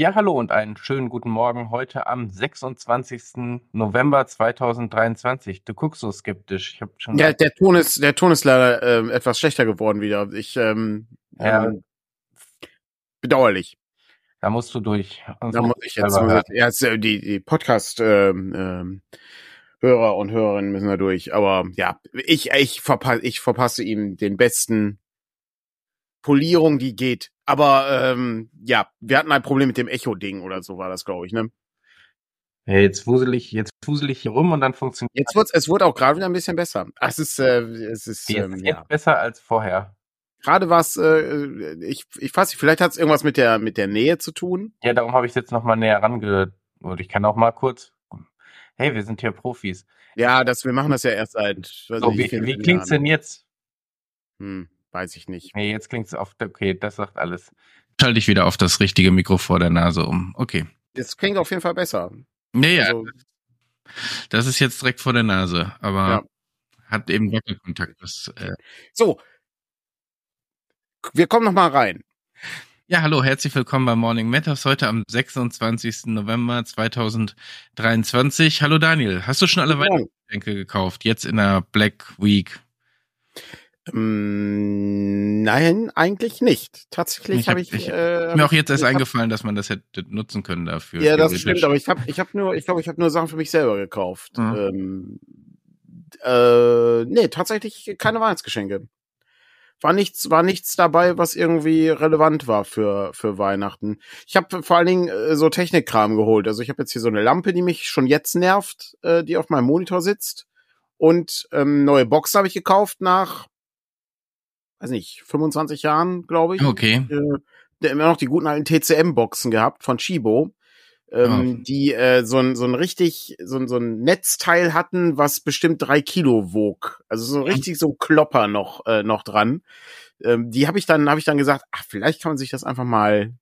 Ja, hallo und einen schönen guten Morgen heute am 26. November 2023. Du guckst so skeptisch. Ich hab schon Ja, der Ton ist, der Ton ist leider ähm, etwas schlechter geworden wieder. Ich ähm, Ja. ähm, bedauerlich. da musst du durch. Und Da muss ich jetzt selber hören. ja, jetzt, äh, die, die Podcast ähm, ähm, Hörer und Hörerinnen müssen da durch. Aber ja, ich ich verpasse ich verpasse ihm den besten Polierung, die geht. Aber ähm, ja, wir hatten ein Problem mit dem Echo-Ding oder so war das, glaube ich. Ne? Ja, jetzt wusel ich, jetzt wusel ich hier rum und dann funktioniert Jetzt wird's, es wurde auch gerade wieder ein bisschen besser. Ah, Es ist, äh, es ist, es ähm, jetzt ja. besser als vorher. Gerade was, äh, ich, ich weiß nicht, vielleicht hat es irgendwas mit der mit der Nähe zu tun. Ja, darum habe ich jetzt noch mal näher range. Und ich kann auch mal kurz. Hey, wir sind hier Profis. Ja, das, wir machen das ja erst seit. So, nicht, wie, wie klingt's denn jetzt? Hm, weiß ich nicht. Nee, jetzt klingt's auf. Okay, das sagt alles. Schalte ich wieder auf das richtige Mikro vor der Nase um. Okay. Das klingt auf jeden Fall besser. Nee, ja, Also, das ist jetzt direkt vor der Nase, aber Ja. hat eben Wackelkontakt. Das, äh so, wir kommen noch mal rein. ja, hallo, herzlich willkommen bei Morning Matters heute am 26. November 2023. Hallo Daniel, hast du schon alle. Weihnachtsgeschenke gekauft? Jetzt in der Black Week? Mm, nein, eigentlich nicht. Tatsächlich Ich habe hab- ich. ich- äh, Ist mir auch jetzt erst ich hab- eingefallen, dass man das hätte nutzen können dafür. Ja, das stimmt, aber ich habe ich hab nur, ich glaube, ich habe nur Sachen für mich selber gekauft. Mhm. Ähm, äh, nee, tatsächlich keine Weihnachtsgeschenke. War nichts, war nichts dabei, was irgendwie relevant war für, für Weihnachten. Ich habe vor allen Dingen äh, so Technikkram geholt. Also ich habe jetzt hier so eine Lampe, die mich schon jetzt nervt, äh, die auf meinem Monitor sitzt. Und ähm, neue Boxen habe ich gekauft nach, weiß nicht, 25 Jahren, glaube ich Okay. äh, immer noch die guten alten TCM-Boxen gehabt von Chibo, ähm, die äh, so ein so ein richtig so ein so ein Netzteil hatten, was bestimmt drei Kilo wog. Also so richtig so ein Klopper noch äh, noch dran. Ähm, die habe ich dann habe ich dann gesagt, ach vielleicht kann man sich das einfach mal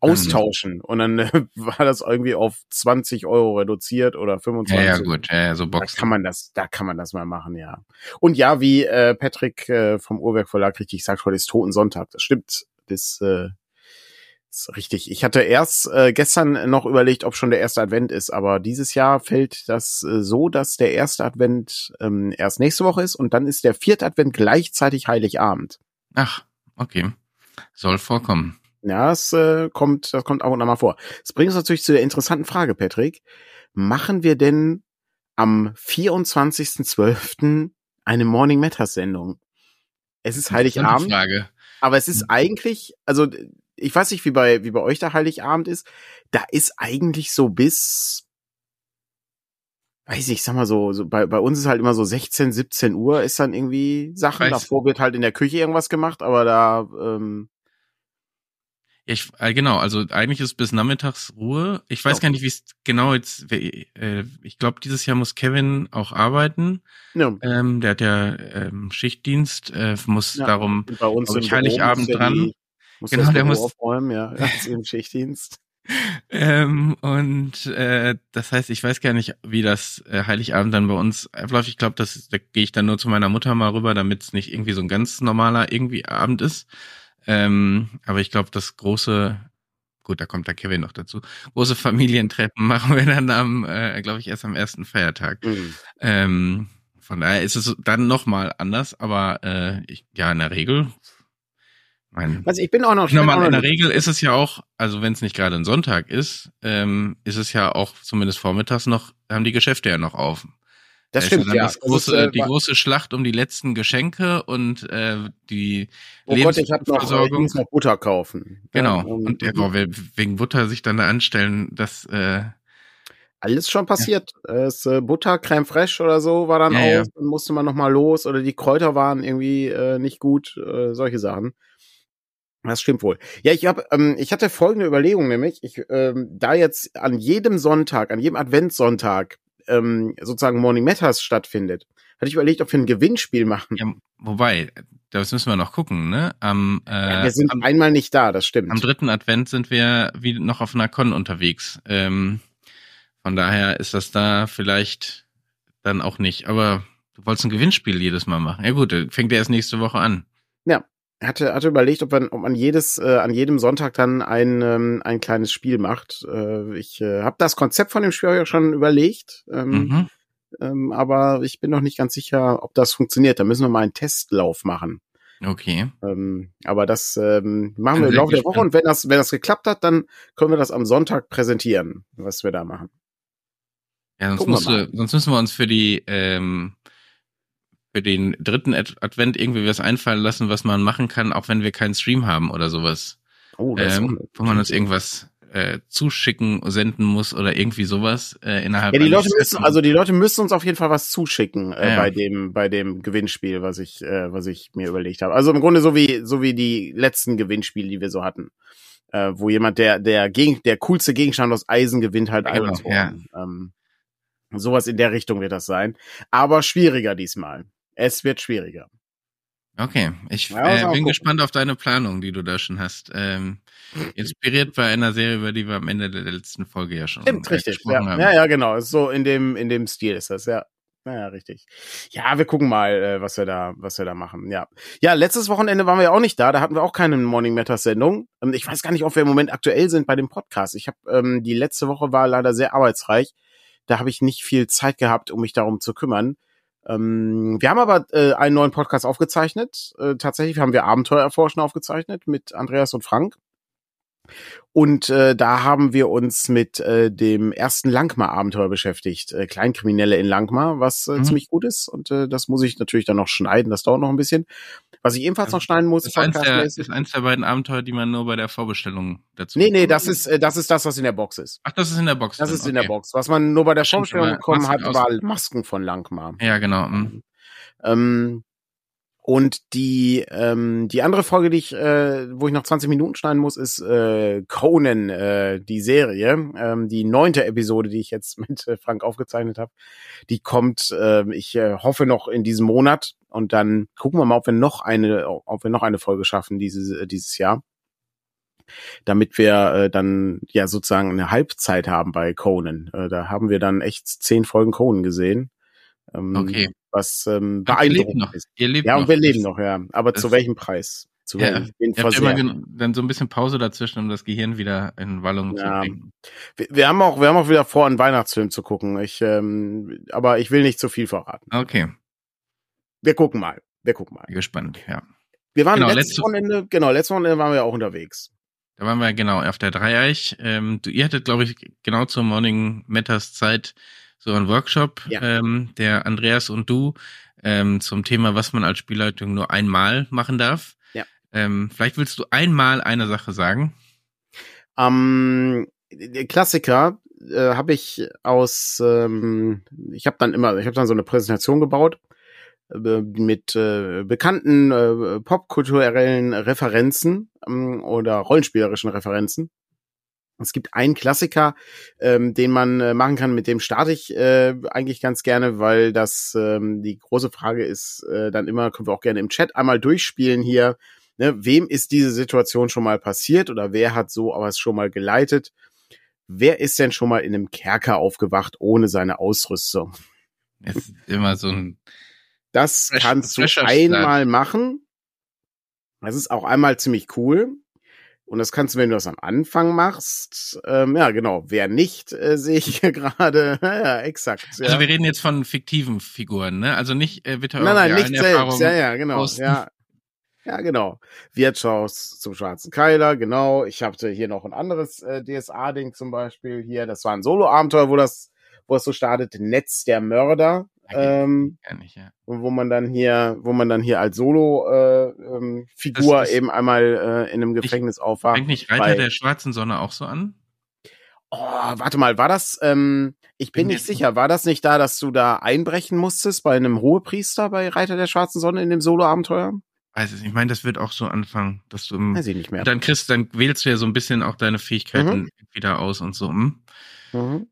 austauschen und dann äh, war das irgendwie auf 20 Euro reduziert oder Ja, 25. ja, gut. Ja, ja, so Da Boxen. kann man das, da kann man das mal machen, ja. Und ja, wie äh, Patrick äh, vom Uhrwerk Verlag richtig sagt, heute ist Totensonntag. Das stimmt. Das äh, ist richtig. Ich hatte erst äh, gestern noch überlegt, ob schon der erste Advent ist, aber dieses Jahr fällt das äh, so, dass der erste Advent ähm, erst nächste Woche ist und dann ist der vierte Advent gleichzeitig Heiligabend. Ach, okay. Soll vorkommen. Ja, das äh, kommt, das kommt auch und an mal vor. Das bringt uns natürlich zu der interessanten Frage, Patrick. Machen wir denn am 24.12. eine Morning Matters Sendung? Es ist Heiligabend, Frage. aber es ist eigentlich, also ich weiß nicht, wie bei, wie bei euch der Heiligabend ist. Da ist eigentlich so bis, weiß ich, ich sag mal so, so bei, bei uns ist halt immer so 16, 17 Uhr ist dann irgendwie Sachen. Weiß- Davor wird halt in der Küche irgendwas gemacht, aber da, ähm, Ich, äh, genau, also eigentlich ist bis nachmittags Ruhe. Ich weiß Ja. gar nicht, wie es genau jetzt, äh, ich glaube, dieses Jahr muss Kevin auch arbeiten. ne, Ähm, der hat ja ähm, Schichtdienst, äh, muss Ja. darum, bei uns ich, Heiligabend ja dran. Die, muss Genau, der muss- aufräumen, ja, ist im Schichtdienst. ähm, und äh, das heißt, ich weiß gar nicht, wie das äh, Heiligabend dann bei uns abläuft. Ich glaube, das da gehe ich dann nur zu meiner Mutter mal rüber, damit es nicht irgendwie so ein ganz normaler irgendwie Abend ist. Ähm, aber ich glaube, das große, gut, da kommt der Kevin noch dazu, große Familientreppen machen wir dann am, äh, glaube ich, erst am ersten Feiertag. Mhm. Ähm, von daher ist es dann noch mal anders, aber äh, ich, ja, in der Regel, mein, Also ich bin auch noch, auch in der Regel ist es ja auch, also wenn es nicht gerade ein Sonntag ist, ähm, ist es ja auch zumindest vormittags noch, haben die Geschäfte ja noch auf. Das Da stimmt, ja. Das Das große, ist, äh, die große Schlacht um die letzten Geschenke und äh, die oh Gott, ich habe noch, ich muss noch Butter kaufen. Genau. Ja, ähm, und ja, boah, we- wegen Butter sich dann da anstellen, das äh, alles schon passiert. Es, äh, Butter, Creme fraiche oder so war dann Ja, aus, ja. dann musste man noch mal los oder die Kräuter waren irgendwie äh, nicht gut, äh, solche Sachen. Das stimmt wohl. Ja, ich habe, ähm, ich hatte folgende Überlegung nämlich, ich, ähm, da jetzt an jedem Sonntag, an jedem Adventssonntag ähm, sozusagen Morning Matters stattfindet, hatte ich überlegt, ob wir ein Gewinnspiel machen. ja, wobei, das müssen wir noch gucken, ne? Am, äh, Ja, wir sind am, einmal nicht da, das stimmt. am dritten Advent sind wir wie noch auf einer Con unterwegs. Ähm, von daher ist das da vielleicht dann auch nicht. Aber du wolltest ein Gewinnspiel jedes Mal machen. Ja gut, fängt er erst nächste Woche an. Hatte, hatte überlegt, ob man, ob man jedes, äh, an jedem Sonntag dann ein, ähm, ein kleines Spiel macht. Äh, ich äh, habe das Konzept von dem Spiel ja schon überlegt, ähm, Mhm. ähm, aber ich bin noch nicht ganz sicher, ob das funktioniert. Da müssen wir mal einen Testlauf machen. Okay. Ähm, aber das ähm, machen wir im Laufe der Woche und wenn das, wenn das geklappt hat, dann können wir das am Sonntag präsentieren, was wir da machen. Ja, sonst, musst sonst müssen wir uns für die ähm, für den dritten Ad Advent irgendwie was einfallen lassen, was man machen kann, auch wenn wir keinen Stream haben oder sowas. Oh, das Ähm, wo man uns irgendwas äh, zuschicken, senden muss oder irgendwie sowas äh, innerhalb Ja, die Leute müssen, also die Leute müssen uns auf jeden Fall was zuschicken äh, Ja. bei dem bei dem Gewinnspiel, was ich äh, was ich mir überlegt habe. Also im Grunde so wie so wie die letzten Gewinnspiele, die wir so hatten, äh, wo jemand der der gegen der coolste Gegenstand aus Eisen gewinnt halt Ja, genau, Ironborn. Ähm, sowas in der Richtung wird das sein, aber schwieriger diesmal. Es wird schwieriger. Okay, ich Ja, äh, bin gespannt auf deine Planung, die du da schon hast. Ähm, inspiriert bei einer Serie, über die wir am Ende der letzten Folge ja schon Stimmt, äh, richtig. gesprochen Ja, haben. ja, ja, genau. So in dem in dem Stil ist das, ja. Ja, ja, richtig. Ja, wir gucken mal, äh, was wir da, was wir da machen. Ja, ja. Letztes Wochenende waren wir ja auch nicht da. Da hatten wir auch keine Morning Matters Sendung. Und ich weiß gar nicht, ob wir im Moment aktuell sind bei dem Podcast. Ich habe ähm, die letzte Woche war leider sehr arbeitsreich. Da habe ich nicht viel Zeit gehabt, um mich darum zu kümmern. Ähm, wir haben aber äh, einen neuen Podcast aufgezeichnet. Äh, tatsächlich haben wir Abenteuer erforschen aufgezeichnet mit Andreas und Frank. Und äh, da haben wir uns mit äh, dem ersten Langmar-Abenteuer beschäftigt. Äh, Kleinkriminelle in Langmar, was äh, Mhm. ziemlich gut ist. Und äh, das muss ich natürlich dann noch schneiden. Das dauert noch ein bisschen. Was ich ebenfalls noch schneiden muss, ist eins, der, ist eins der beiden Abenteuer, die man nur bei der Vorbestellung dazu Nee, nee, das ist, äh, das ist das, was in der Box ist. Ach, das ist in der Box. Das drin, ist in der okay. Box. Was man nur bei der Vorbestellung bekommen hat, war Masken von Langmar. Ja, genau. mm. Ähm, und die ähm, die andere Folge, die ich, äh, wo ich noch 20 Minuten schneiden muss, ist äh, Conan, äh, die Serie, ähm, die neunte Episode, die ich jetzt mit äh, Frank aufgezeichnet habe. Die kommt, äh, ich äh, hoffe noch in diesem Monat und dann gucken wir mal, ob wir noch eine, ob wir noch eine Folge schaffen dieses dieses Jahr, damit wir äh, dann ja sozusagen eine Halbzeit haben bei Conan. Äh, da haben wir dann echt zehn Folgen Conan gesehen. Ähm, Okay. Was ähm, beeindruckend noch. ist. Ihr lebt Ja, noch. und wir leben noch, ja. Aber das- zu welchem Preis? Zu Ja, welchem? Immer dann so ein bisschen Pause dazwischen, um das Gehirn wieder in Wallung Ja. zu bringen. Wir, wir haben auch, wir haben auch wieder vor, einen Weihnachtsfilm zu gucken. Ich, ähm, aber ich will nicht zu viel verraten. Okay, Wir gucken mal. Wir gucken mal. gespannt, ja. Wir waren Genau, letztes letzte- Wochenende, genau, letztes Wochenende waren wir auch unterwegs. Da waren wir genau auf der Dreieich. Ähm, du, ihr hattet, glaube ich, genau zur Morning Matters Zeit so einen Workshop, Ja. ähm, der Andreas und du ähm, zum Thema, was man als Spielleitung nur einmal machen darf. Ja. Ähm, vielleicht willst du einmal eine Sache sagen. Ähm, Klassiker äh, habe ich aus, ähm, ich habe dann immer, ich habe dann so eine Präsentation gebaut äh, mit äh, bekannten äh, popkulturellen Referenzen ähm, oder rollenspielerischen Referenzen. Es gibt einen Klassiker, ähm, den man äh, machen kann, mit dem starte ich äh, eigentlich ganz gerne, weil das ähm, die große Frage ist äh, dann immer, können wir auch gerne im Chat einmal durchspielen hier, ne, wem ist diese Situation schon mal passiert oder wer hat so was schon mal geleitet? Wer ist denn schon mal in einem Kerker aufgewacht ohne seine Ausrüstung? Das ist immer so ein Das kannst du einmal machen. Das ist auch einmal ziemlich cool. Und das kannst du, wenn du das am Anfang machst, ähm, ja genau, wer nicht, äh, sehe ich hier gerade, ja, exakt. Ja. Also wir reden jetzt von fiktiven Figuren, ne? Also nicht äh, bitte nein, nein, nicht Erfahrung. selbst, ja, ja, genau, posten. ja. Ja, genau. Wirtschaus zum Schwarzen Keiler, genau. Ich hatte hier noch ein anderes äh, DSA-Ding zum Beispiel hier. Das war ein Solo-Abenteuer, wo das, wo es so startet, Netz der Mörder. Ähm, nicht, ja. wo man dann hier, wo man dann hier als Solo äh, ähm, eben einmal äh, in einem Gefängnis aufwacht. Fängt nicht Reiter der schwarzen Sonne auch so an? Oh, warte mal, war das? Ähm, ich bin Bin nicht sicher. War das nicht da, dass du da einbrechen musstest bei einem Hohepriester bei Reiter der Schwarzen Sonne in dem Solo-Abenteuer? Nicht. Ich meine, das wird auch so anfangen, dass du im, Weiß ich nicht mehr. dann kriegst, dann wählst du ja so ein bisschen auch deine Fähigkeiten wieder aus und so. Hm? Mhm.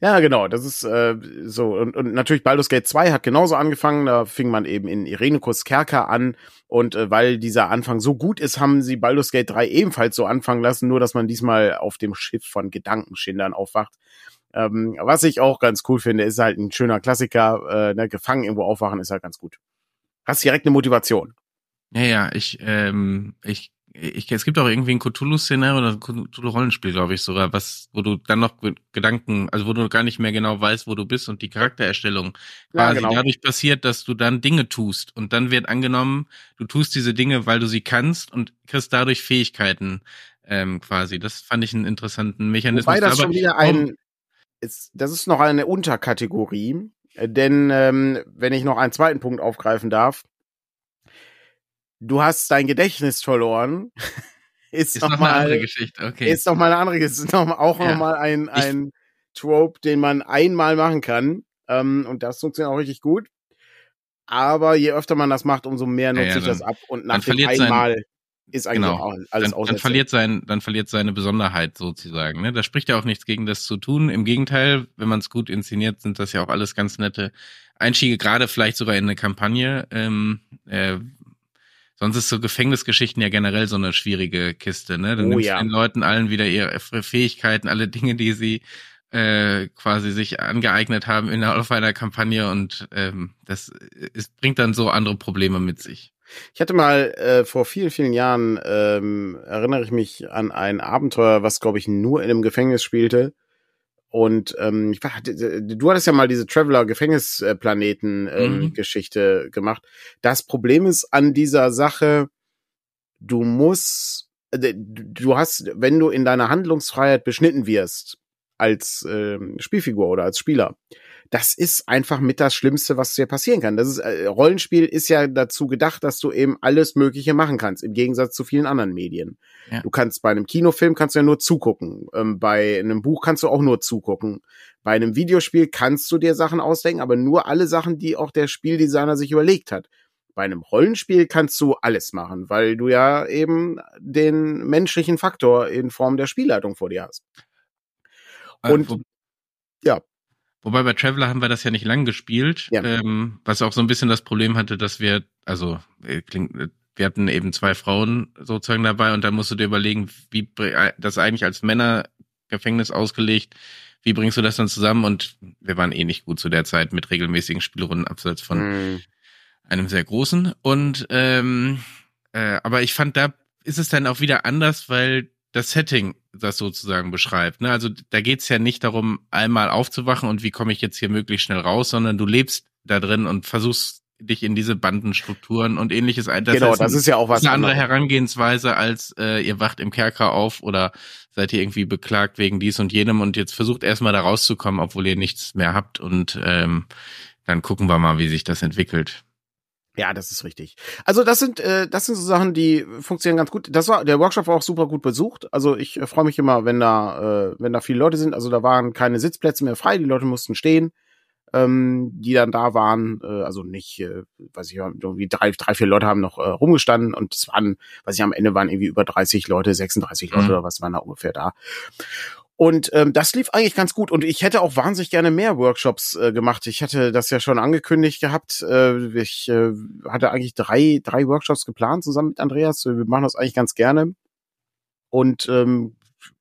Ja, genau, das ist äh, so. Und, und natürlich Baldur's Gate 2 hat genauso angefangen. Da fing man eben in Irenicus Kerker an. Und äh, weil dieser Anfang so gut ist, haben sie Baldur's Gate 3 ebenfalls so anfangen lassen, nur dass man diesmal auf dem Schiff von Gedankenschindern aufwacht. Ähm, was ich auch ganz cool finde, ist halt ein schöner Klassiker. Äh, ne, gefangen irgendwo aufwachen ist halt ganz gut. Hast direkt eine Motivation. Ja, ja, ich, ähm, ich, ich, es gibt auch irgendwie ein Cthulhu-Szenario oder ein Cthulhu-Rollenspiel, glaube ich sogar, was, wo du dann noch Gedanken, also wo du gar nicht mehr genau weißt, wo du bist und die Charaktererstellung Ja, quasi genau. dadurch passiert, dass du dann Dinge tust und dann wird angenommen, du tust diese Dinge, weil du sie kannst und kriegst dadurch Fähigkeiten ähm, quasi. Das fand ich einen interessanten Mechanismus. Wobei das Aber schon wieder ein, ist, das ist noch eine Unterkategorie, denn ähm, wenn ich noch einen zweiten Punkt aufgreifen darf, du hast dein Gedächtnis verloren, ist, ist noch noch eine andere mal, Geschichte. Okay. ist noch mal eine andere, ist noch mal, auch Ja. noch mal ein ein Trope, den man einmal machen kann ähm, und das funktioniert auch richtig gut. Aber je öfter man das macht, umso mehr Ja, nutzt ja, sich das ab und nach dem verliert sein- einmal ist eigentlich Genau. auch alles dann, dann verliert sein, dann verliert seine Besonderheit sozusagen. Ne? Da spricht ja auch nichts gegen das zu tun. Im Gegenteil, wenn man es gut inszeniert, sind das ja auch alles ganz nette Einstiege, gerade vielleicht sogar in eine Kampagne. Ähm, äh, sonst ist so Gefängnisgeschichten ja generell so eine schwierige Kiste. Ne? Dann Oh nimmst ja. du den Leuten allen wieder ihre Fähigkeiten, alle Dinge, die sie äh, quasi sich angeeignet haben innerhalb einer Kampagne und ähm, das ist, bringt dann so andere Probleme mit sich. Ich hatte mal äh, vor vielen, vielen Jahren, ähm, erinnere ich mich an ein Abenteuer, was, glaube ich, nur in einem Gefängnis spielte. Und ähm, ich war, du hattest ja mal diese Traveler-Gefängnisplaneten-Geschichte Mhm. Geschichte gemacht. Das Problem ist an dieser Sache, du musst, äh, du hast, wenn du in deiner Handlungsfreiheit beschnitten wirst, als ähm, Spielfigur oder als Spieler, das ist einfach mit das Schlimmste, was dir passieren kann. Das ist äh, Rollenspiel ist ja dazu gedacht, dass du eben alles Mögliche machen kannst, im Gegensatz zu vielen anderen Medien. Ja. Du kannst bei einem Kinofilm kannst du ja nur zugucken, ähm, bei einem Buch kannst du auch nur zugucken. Bei einem Videospiel kannst du dir Sachen ausdenken, aber nur alle Sachen, die auch der Spieldesigner sich überlegt hat. Bei einem Rollenspiel kannst du alles machen, weil du ja eben den menschlichen Faktor in Form der Spielleitung vor dir hast. Und- Äh, wo, ja. Wobei bei Traveler haben wir das ja nicht lang gespielt, Ja. ähm, was auch so ein bisschen das Problem hatte, dass wir, also äh, klingt, äh, wir hatten eben zwei Frauen sozusagen dabei und dann musst du dir überlegen, wie äh, das eigentlich als Männergefängnis ausgelegt, wie bringst du das dann zusammen? Und wir waren eh nicht gut zu der Zeit mit regelmäßigen Spielrunden abseits von Mm. einem sehr großen. Und ähm, äh, aber ich fand, da ist es dann auch wieder anders, weil das Setting das sozusagen beschreibt. Ne? Also da geht's ja nicht darum, einmal aufzuwachen und wie komme ich jetzt hier möglichst schnell raus, sondern du lebst da drin und versuchst dich in diese Bandenstrukturen und ähnliches ein. Das genau, ist das ist ja auch was eine andere anderes. Herangehensweise als äh, ihr wacht im Kerker auf oder seid ihr irgendwie beklagt wegen dies und jenem und jetzt versucht erstmal da rauszukommen, obwohl ihr nichts mehr habt und ähm, dann gucken wir mal, wie sich das entwickelt. Ja, das ist richtig. Also das sind äh, das sind so Sachen, die funktionieren ganz gut. Das war der Workshop war auch super gut besucht. Also ich äh, freue mich immer, wenn da äh, wenn da viele Leute sind. Also da waren keine Sitzplätze mehr frei, die Leute mussten stehen. Ähm, die dann da waren, äh, also nicht, äh, weiß ich, irgendwie drei, drei, vier Leute haben noch äh, rumgestanden und es waren, weiß ich, am Ende waren irgendwie über 30 Leute, 36 Leute Mhm. oder was waren da ungefähr da. Und ähm, das lief eigentlich ganz gut. Und ich hätte auch wahnsinnig gerne mehr Workshops äh, gemacht. Ich hatte das ja schon angekündigt gehabt. Äh, ich äh, hatte eigentlich drei, drei Workshops geplant zusammen mit Andreas. Wir machen das eigentlich ganz gerne. Und ähm,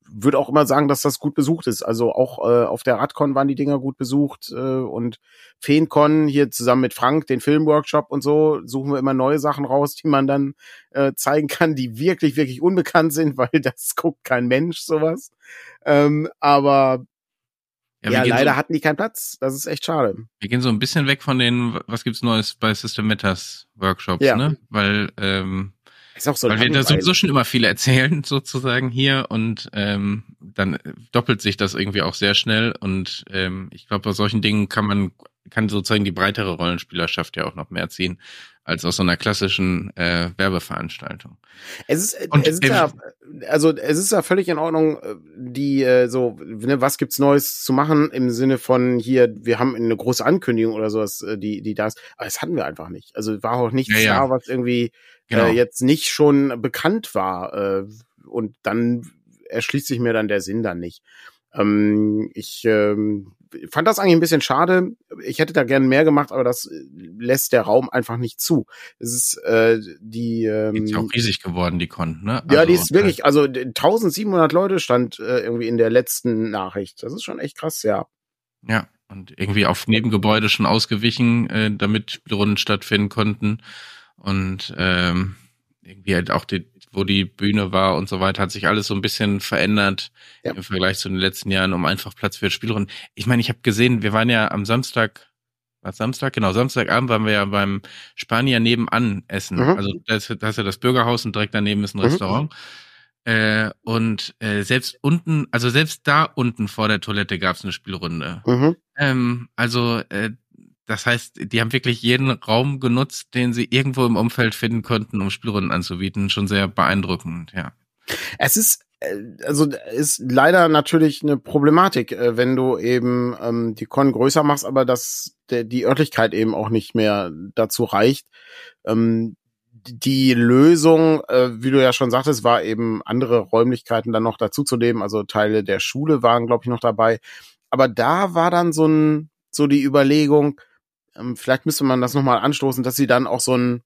würde auch immer sagen, dass das gut besucht ist. Also auch äh, auf der Radcon waren die Dinger gut besucht äh, und Feencon hier zusammen mit Frank, den Filmworkshop und so, suchen wir immer neue Sachen raus, die man dann äh, zeigen kann, die wirklich, wirklich unbekannt sind, weil das guckt kein Mensch sowas. Ähm, aber ja, gehen leider so, hatten die keinen Platz. Das ist echt schade. wir gehen so ein bisschen weg von den, was gibt's Neues bei System Matters Workshops, Ja. ne? Weil ähm, Ist auch so Weil wir da sowieso schon immer viel erzählen, sozusagen hier, und ähm, dann doppelt sich das irgendwie auch sehr schnell. Und ähm, ich glaube, bei solchen Dingen kann man, kann sozusagen die breitere Rollenspielerschaft ja auch noch mehr ziehen, als aus so einer klassischen äh, Werbeveranstaltung. Es ist, äh, Und es ist ja, also es ist ja völlig in Ordnung, äh, die äh, so, ne, was gibt's Neues zu machen im Sinne von hier, wir haben eine große Ankündigung oder sowas, äh, die, die da ist. Aber das hatten wir einfach nicht. Also war auch nichts Ja, ja. da, was irgendwie Genau. äh, jetzt nicht schon bekannt war. Äh, und dann erschließt sich mir dann der Sinn dann nicht. Ähm, ich ähm, fand das eigentlich ein bisschen schade. Ich hätte da gern mehr gemacht, aber das äh, lässt der Raum einfach nicht zu. Es ist äh, die ähm, Die ist ja auch riesig geworden, die Con, ne? ja, Also, die ist wirklich, also d- 1700 Leute stand äh, irgendwie in der letzten Nachricht. Das ist schon echt krass, ja. Äh, ja, und irgendwie auf Nebengebäude schon ausgewichen, äh, damit Spielrunden stattfinden konnten. Und ähm, irgendwie halt auch die, wo die Bühne war und so weiter, hat sich alles so ein bisschen verändert ja. im Vergleich zu den letzten Jahren, um einfach Platz für Spielrunden. Ich meine, ich habe gesehen, wir waren ja am Samstag, was Samstag? Genau, Samstagabend waren wir ja beim Spanier nebenan essen. Mhm. Also da ist, da ist ja das Bürgerhaus und direkt daneben ist ein mhm. Restaurant. Äh, und äh, selbst unten, also selbst da unten vor der Toilette gab es eine Spielrunde. Mhm. Ähm, also äh, das heißt, die haben wirklich jeden Raum genutzt, den sie irgendwo im Umfeld finden konnten, um Spielrunden anzubieten. Schon sehr beeindruckend, ja. Es ist äh, also ist leider natürlich eine Problematik, äh, wenn du eben ähm, die Con größer machst, aber dass der, die Örtlichkeit eben auch nicht mehr dazu reicht. Ähm, die Lösung, äh, wie du ja schon sagtest, war eben andere Räumlichkeiten dann noch dazu zu nehmen. Also Teile der Schule waren, glaube ich, noch dabei. Aber da war dann so ein, so die Überlegung, ähm, vielleicht müsste man das nochmal anstoßen, dass sie dann auch so ein,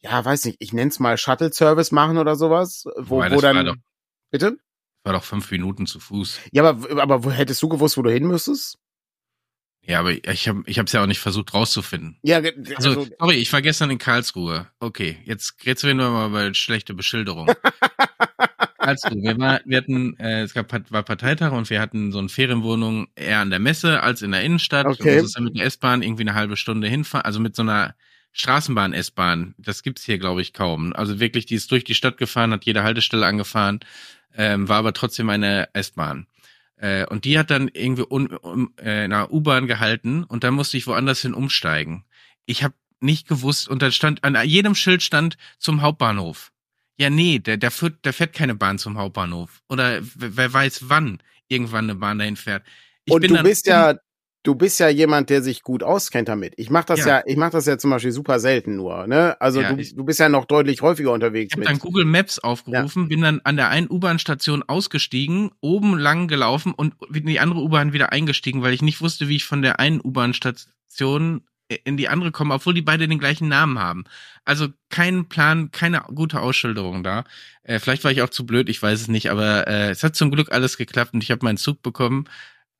ja, weiß nicht, ich nenne es mal Shuttle-Service machen oder sowas, wo, wo dann. Doch, bitte? War doch fünf Minuten zu Fuß. Ja, aber, aber wo hättest du gewusst, wo du hin müsstest? Ja, aber ich habe ich hab's ja auch nicht versucht rauszufinden. Ja, also, also sorry, ich war gestern in Karlsruhe. Okay, jetzt jetzt reden wir mal bei schlechte Beschilderung. Karlsruhe, wir, war, wir hatten, äh, es gab war Parteitag und wir hatten so eine Ferienwohnung eher an der Messe als in der Innenstadt. Okay. Du dann mit der S-Bahn irgendwie eine halbe Stunde hinfahren, also mit so einer Straßenbahn-S-Bahn. Das gibt's hier, glaube ich, kaum. Also wirklich, die ist durch die Stadt gefahren, hat jede Haltestelle angefahren, ähm, war aber trotzdem eine S-Bahn. Äh, und die hat dann irgendwie un, um, äh, in einer U-Bahn gehalten und dann musste ich woanders hin umsteigen. Ich habe nicht gewusst und da stand an jedem Schild stand zum Hauptbahnhof. Ja, nee, der, der, führt, der fährt keine Bahn zum Hauptbahnhof. Oder wer weiß wann irgendwann eine Bahn dahin fährt. Ich und du bist ja, du bist ja jemand, der sich gut auskennt damit. Ich mach das ja, ja ich mach das ja zum Beispiel super selten nur, ne? Also ja, du, ich, du bist ja noch deutlich häufiger unterwegs. Ich habe dann Google Maps aufgerufen, ja. bin dann an der einen U-Bahn-Station ausgestiegen, oben lang gelaufen und in die andere U-Bahn wieder eingestiegen, weil ich nicht wusste, wie ich von der einen U-Bahn-Station in die andere kommen, obwohl die beide den gleichen Namen haben. Also kein Plan, keine gute Ausschilderung da. Äh, vielleicht war ich auch zu blöd, ich weiß es nicht, aber äh, es hat zum Glück alles geklappt und ich habe meinen Zug bekommen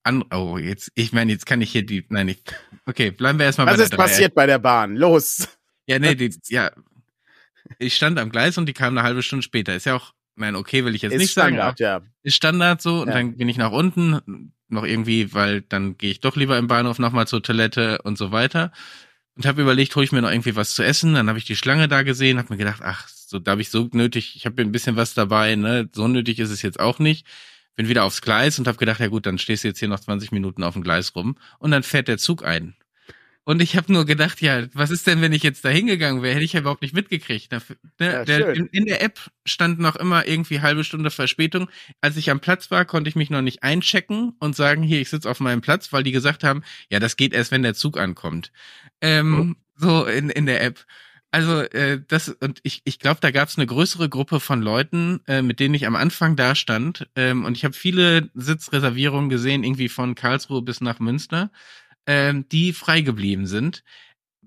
an, oh, jetzt, ich meine, jetzt kann ich hier die, nein, ich, okay, bleiben wir erstmal bei der Was ist passiert bei der Bahn? Los! Ja, nee, die, ja, ich stand am Gleis und die kam eine halbe Stunde später. Ist ja auch, nein, okay, will ich jetzt ist nicht Standard, sagen. Ja. Ist Standard so und ja. dann bin ich nach unten, noch irgendwie, weil dann gehe ich doch lieber im Bahnhof nochmal zur Toilette und so weiter. Und habe überlegt, hole ich mir noch irgendwie was zu essen. Dann habe ich die Schlange da gesehen, habe mir gedacht, ach, so da habe ich so nötig, ich habe ein bisschen was dabei, ne? So nötig ist es jetzt auch nicht bin wieder aufs Gleis und habe gedacht, ja gut, dann stehst du jetzt hier noch 20 Minuten auf dem Gleis rum und dann fährt der Zug ein. Und ich habe nur gedacht, ja, was ist denn, wenn ich jetzt da hingegangen wäre? Hätte ich ja überhaupt nicht mitgekriegt. Ne, ja, der, in, in, der App stand noch immer irgendwie halbe Stunde Verspätung. Als ich am Platz war, konnte ich mich noch nicht einchecken und sagen, hier, ich sitze auf meinem Platz, weil die gesagt haben, ja, das geht erst, wenn der Zug ankommt. Ähm, oh. So in, in der App. Also äh, das und ich, ich glaube, da gab es eine größere Gruppe von Leuten, äh, mit denen ich am Anfang da stand. Ähm, und ich habe viele Sitzreservierungen gesehen, irgendwie von Karlsruhe bis nach Münster, ähm, die frei geblieben sind.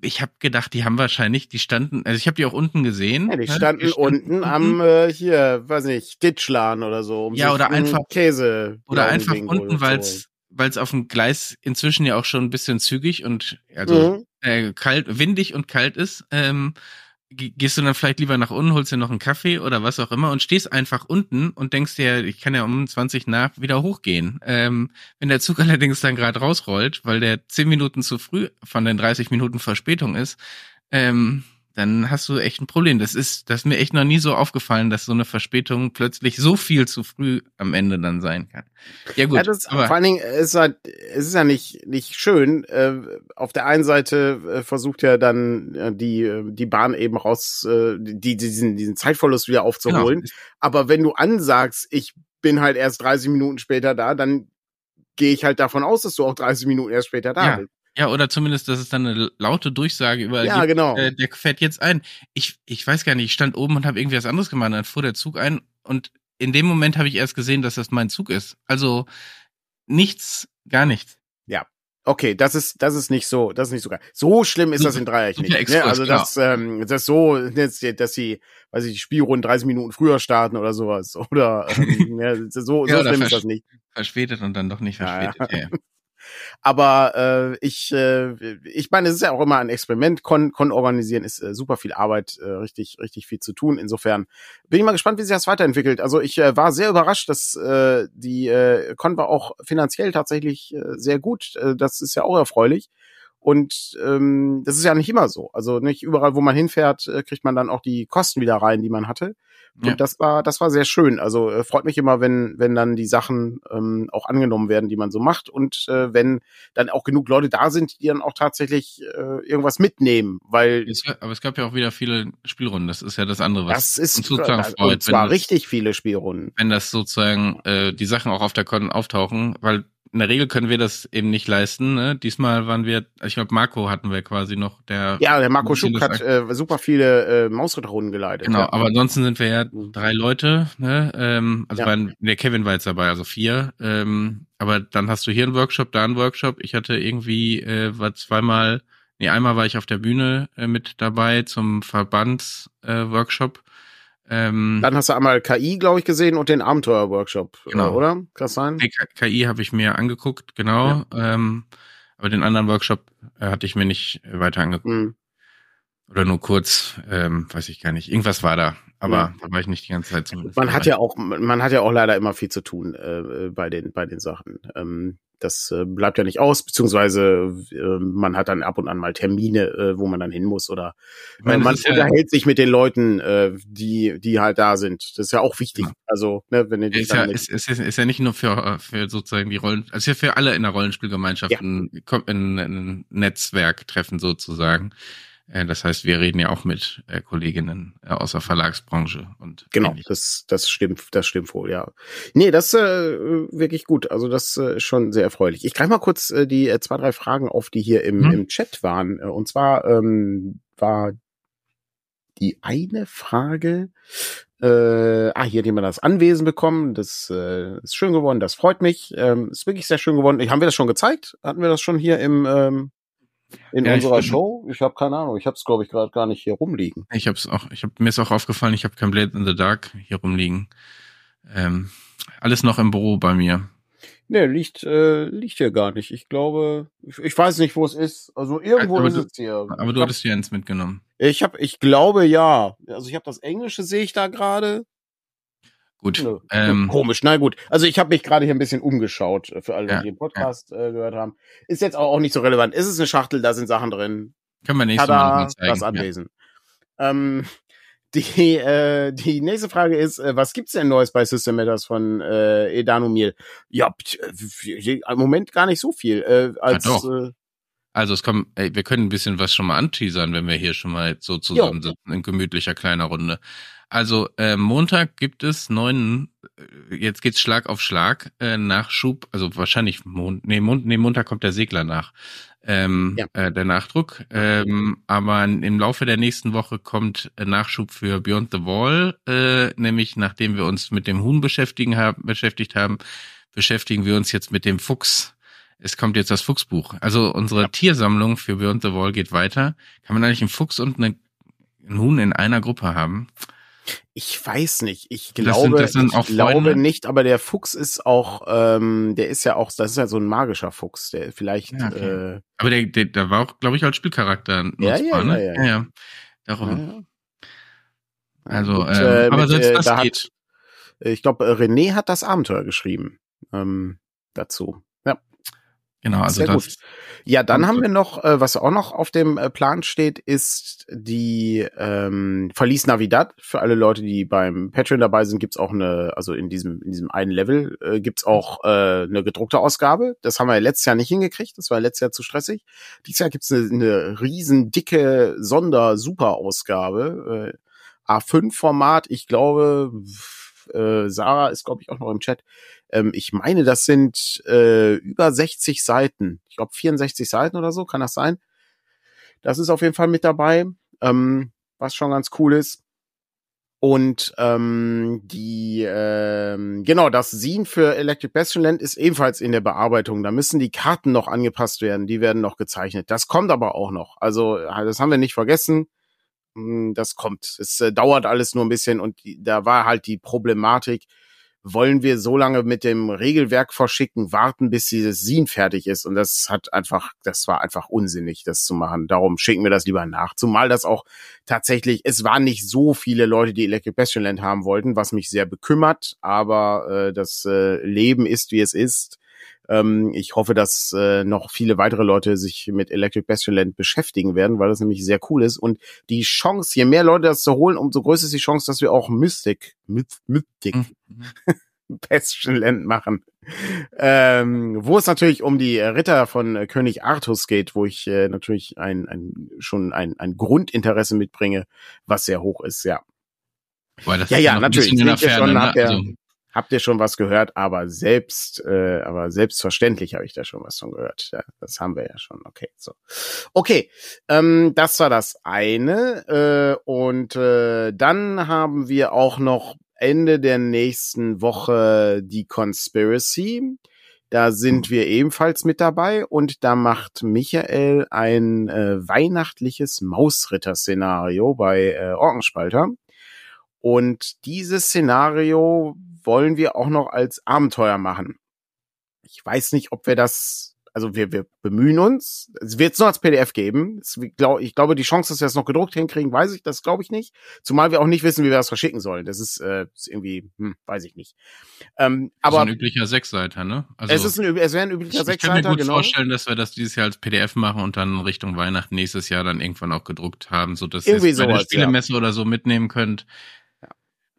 Ich habe gedacht, die haben wahrscheinlich, die standen, also ich habe die auch unten gesehen. Ja, die standen, die standen unten am äh, hier, weiß nicht, Ditschlan oder so. Um ja, oder einfach Käse. Oder einfach unten, weil es weil es auf dem Gleis inzwischen ja auch schon ein bisschen zügig und also mhm. äh, kalt, windig und kalt ist, ähm, gehst du dann vielleicht lieber nach unten, holst dir noch einen Kaffee oder was auch immer und stehst einfach unten und denkst dir, ich kann ja um 20 nach wieder hochgehen. Ähm, wenn der Zug allerdings dann gerade rausrollt, weil der 10 Minuten zu früh von den 30 Minuten Verspätung ist, ähm, dann hast du echt ein Problem. Das ist, das ist mir echt noch nie so aufgefallen, dass so eine Verspätung plötzlich so viel zu früh am Ende dann sein kann. Ja gut. Ja, das, aber vor allen Dingen ist halt, es ist ja nicht nicht schön. Äh, auf der einen Seite äh, versucht ja dann äh, die die Bahn eben raus, die diesen diesen Zeitverlust wieder aufzuholen. Genau. Aber wenn du ansagst, ich bin halt erst 30 Minuten später da, dann gehe ich halt davon aus, dass du auch 30 Minuten erst später da ja. bist. Ja, oder zumindest, dass es dann eine laute Durchsage über ja, gibt, genau. Äh, der fährt jetzt ein. Ich, ich weiß gar nicht, ich stand oben und habe irgendwie was anderes gemacht, dann fuhr der Zug ein und in dem Moment habe ich erst gesehen, dass das mein Zug ist. Also nichts, gar nichts. Ja. Okay, das ist das ist nicht so, das ist nicht so geil. So schlimm ist das in Dreieck nicht. Express, ne? Also genau. das ähm, das so, dass sie, weiß ich, die Spielrunden 30 Minuten früher starten oder sowas oder ähm, ja, so, so ja, schlimm ist das nicht. Verspätet und dann doch nicht verspätet. Ja. ja. Aber äh, ich, äh, ich meine, es ist ja auch immer ein Experiment. Con, Con organisieren ist äh, super viel Arbeit, äh, richtig, richtig viel zu tun. Insofern bin ich mal gespannt, wie sich das weiterentwickelt. Also ich äh, war sehr überrascht, dass äh, die äh, Con war auch finanziell tatsächlich äh, sehr gut. Äh, das ist ja auch erfreulich. Und ähm, das ist ja nicht immer so. Also nicht überall, wo man hinfährt, äh, kriegt man dann auch die Kosten wieder rein, die man hatte. Und ja. das war, das war sehr schön. Also äh, freut mich immer, wenn, wenn dann die Sachen ähm, auch angenommen werden, die man so macht und äh, wenn dann auch genug Leute da sind, die dann auch tatsächlich äh, irgendwas mitnehmen, weil. Es, aber es gab ja auch wieder viele Spielrunden. Das ist ja das andere, was das ist, uns sozusagen freut. Und zwar das, richtig viele Spielrunden. Wenn das sozusagen äh, die Sachen auch auf der Con auftauchen, weil in der Regel können wir das eben nicht leisten. Ne? Diesmal waren wir, ich glaube, Marco hatten wir quasi noch. Der ja, der Marco Schuck hat äh, super viele äh, Mausritterrunden geleitet. Genau, ja. aber ansonsten sind wir ja mhm. drei Leute. Ne? Ähm, also ja. waren, der Kevin war jetzt dabei, also vier. Ähm, aber dann hast du hier einen Workshop, da einen Workshop. Ich hatte irgendwie, äh, war zweimal, nee, einmal war ich auf der Bühne äh, mit dabei zum Verbandsworkshop. Äh, ähm, Dann hast du einmal KI, glaube ich, gesehen und den Abenteuer-Workshop, äh, genau. oder? Kann das sein? Die KI habe ich mir angeguckt, genau. Ja. Ähm, aber den anderen Workshop äh, hatte ich mir nicht weiter angeguckt. Mhm. Oder nur kurz, ähm, weiß ich gar nicht. Irgendwas war da, aber ja. da war ich nicht die ganze Zeit zumindest. Man dabei. hat ja auch, man hat ja auch leider immer viel zu tun äh, bei den bei den Sachen. Ähm, das äh, bleibt ja nicht aus, beziehungsweise äh, man hat dann ab und an mal Termine, äh, wo man dann hin muss oder meine, man unterhält ja, sich mit den Leuten, äh, die die halt da sind. Das ist ja auch wichtig. Ja. Also ne, wenn ihr ist ja, ist, ist, ist ja nicht nur für für sozusagen die Rollen, also ist ja für alle in der Rollenspielgemeinschaft ein, ein, ein Netzwerk treffen sozusagen. Äh, das heißt, wir reden ja auch mit äh, Kolleginnen äh, aus der Verlagsbranche und genau, ähnlich. das das stimmt, das stimmt wohl, ja. Nee, das äh, wirklich gut. Also das äh, schon sehr erfreulich. Ich greife mal kurz äh, die äh, zwei drei Fragen auf, die hier im, hm. im Chat waren. Und zwar ähm, war die eine Frage, äh, ah, hier hat jemand das Anwesen bekommen. Das äh, ist schön geworden, das freut mich. Ähm, ist wirklich sehr schön geworden. Haben wir das schon gezeigt? Hatten wir das schon hier im ähm, in ja, unserer ich, Show? Ich habe keine Ahnung. Ich habe es, glaube ich, gerade gar nicht hier rumliegen. Ich habe es auch. Ich hab, mir ist auch aufgefallen, ich habe kein Blade in the Dark hier rumliegen. Ähm, alles noch im Büro bei mir. Nee, liegt, äh, liegt hier gar nicht. Ich glaube, ich, ich weiß nicht, wo es ist. Also irgendwo aber ist du, es hier. Aber du hattest ja eins mitgenommen. Ich habe, ich glaube ja. Also ich habe das Englische sehe ich da gerade. Gut. Nö, ähm, komisch, na gut. Also ich habe mich gerade hier ein bisschen umgeschaut, äh, für alle, ja, die den Podcast ja. äh, gehört haben. Ist jetzt auch, auch nicht so relevant. Ist es eine Schachtel, da sind Sachen drin. Können wir nächstes Tada, Mal zeigen. Das Anwesen. Ja. Ähm, die, äh, die nächste Frage ist, äh, was gibt's denn Neues bei System Matters von äh, Edanomil? Ja, äh, im Moment gar nicht so viel. Äh, als, ja, doch. Äh, also es kommt, ey, wir können ein bisschen was schon mal anteasern, wenn wir hier schon mal so zusammensitzen in gemütlicher kleiner Runde. Also äh, Montag gibt es neuen, äh, jetzt geht's Schlag auf Schlag, äh, Nachschub, also wahrscheinlich, Mon nee, Mon nee, Montag kommt der Segler nach, ähm, ja. äh, der Nachdruck. Ähm, aber im Laufe der nächsten Woche kommt äh, Nachschub für Beyond the Wall, äh, nämlich nachdem wir uns mit dem Huhn beschäftigen haben, beschäftigt haben, beschäftigen wir uns jetzt mit dem Fuchs. Es kommt jetzt das Fuchsbuch. Also unsere ja. Tiersammlung für Beyond the Wall geht weiter. Kann man eigentlich einen Fuchs und eine, einen Huhn in einer Gruppe haben? Ich weiß nicht. Ich glaube, das sind, das ich glaube nicht, aber der Fuchs ist auch, ähm, der ist ja auch, das ist ja so ein magischer Fuchs, der vielleicht. Ja, okay. äh, aber der, der, der war auch, glaube ich, als Spielcharakter nutzbar, ja, ja, ne? Ja, ja. ja, Darum. Also, Und, äh, ähm, aber mit, selbst äh, das da geht. Hat, ich glaube, René hat das Abenteuer geschrieben ähm, dazu. Genau, also Sehr das. Gut. Ja, dann haben wir noch, äh, was auch noch auf dem äh, Plan steht, ist die ähm, Verlies Navidad. Für alle Leute, die beim Patreon dabei sind, gibt's auch eine, also in diesem in diesem einen Level äh, gibt's auch äh, eine gedruckte Ausgabe. Das haben wir letztes Jahr nicht hingekriegt. Das war letztes Jahr zu stressig. Dieses Jahr gibt's eine, eine riesen dicke Sonder-Super-Ausgabe, äh, A5-Format. Ich glaube, äh, Sarah ist glaube ich auch noch im Chat ähm, ich meine, das sind äh, über 60 Seiten. Ich glaube 64 Seiten oder so, kann das sein? Das ist auf jeden Fall mit dabei, ähm, was schon ganz cool ist. Und ähm, die ähm, genau das Scene für Electric Bastion Land ist ebenfalls in der Bearbeitung. Da müssen die Karten noch angepasst werden, die werden noch gezeichnet. Das kommt aber auch noch. Also das haben wir nicht vergessen. Hm, das kommt. Es äh, dauert alles nur ein bisschen und die, da war halt die Problematik, wollen wir so lange mit dem Regelwerk verschicken, warten, bis dieses Scene fertig ist. Und das hat einfach, das war einfach unsinnig, das zu machen. Darum schicken wir das lieber nach. Zumal das auch tatsächlich, es waren nicht so viele Leute, die Electric Bastion Land haben wollten, was mich sehr bekümmert. Aber äh, das äh, Leben ist, wie es ist. Ähm, ich hoffe, dass äh, noch viele weitere Leute sich mit Electric Bastion Land beschäftigen werden, weil das nämlich sehr cool ist. Und die Chance, je mehr Leute das zu holen, umso größer ist die Chance, dass wir auch Mystic, Mystic, mhm. Bastion Land machen. Ähm, wo es natürlich um die Ritter von äh, König Artus geht, wo ich äh, natürlich ein, ein, schon ein, ein Grundinteresse mitbringe, was sehr hoch ist, ja. Boah, ja, ja, natürlich. Ferne, schon, ne? also, habt ihr schon was gehört, aber selbst, äh, aber selbstverständlich habe ich da schon was von gehört. Ja, das haben wir ja schon. Okay, so. Okay, ähm, das war das eine. Äh, und äh, dann haben wir auch noch Ende der nächsten Woche die Conspiracy. Da sind wir ebenfalls mit dabei und da macht Michael ein äh, weihnachtliches Mausritter-Szenario bei äh, Orkenspalter. Und dieses Szenario wollen wir auch noch als Abenteuer machen. Ich weiß nicht, ob wir das, also wir, wir bemühen uns. Es wird es nur als PDF geben. Es, glaub, ich glaube, die Chance, dass wir es noch gedruckt hinkriegen, weiß ich, das glaube ich nicht. Zumal wir auch nicht wissen, wie wir das verschicken sollen. Das ist, äh, ist irgendwie, hm, weiß ich nicht. Ähm, aber das ist ein üblicher Sechsseiter, ne? Also, es, ist ein, es wäre ein üblicher Sechsseiter, Ich kann mir gut genau. vorstellen, dass wir das dieses Jahr als PDF machen und dann Richtung Weihnachten nächstes Jahr dann irgendwann auch gedruckt haben, so dass ihr es bei der Spielemesse ja. oder so mitnehmen könnt.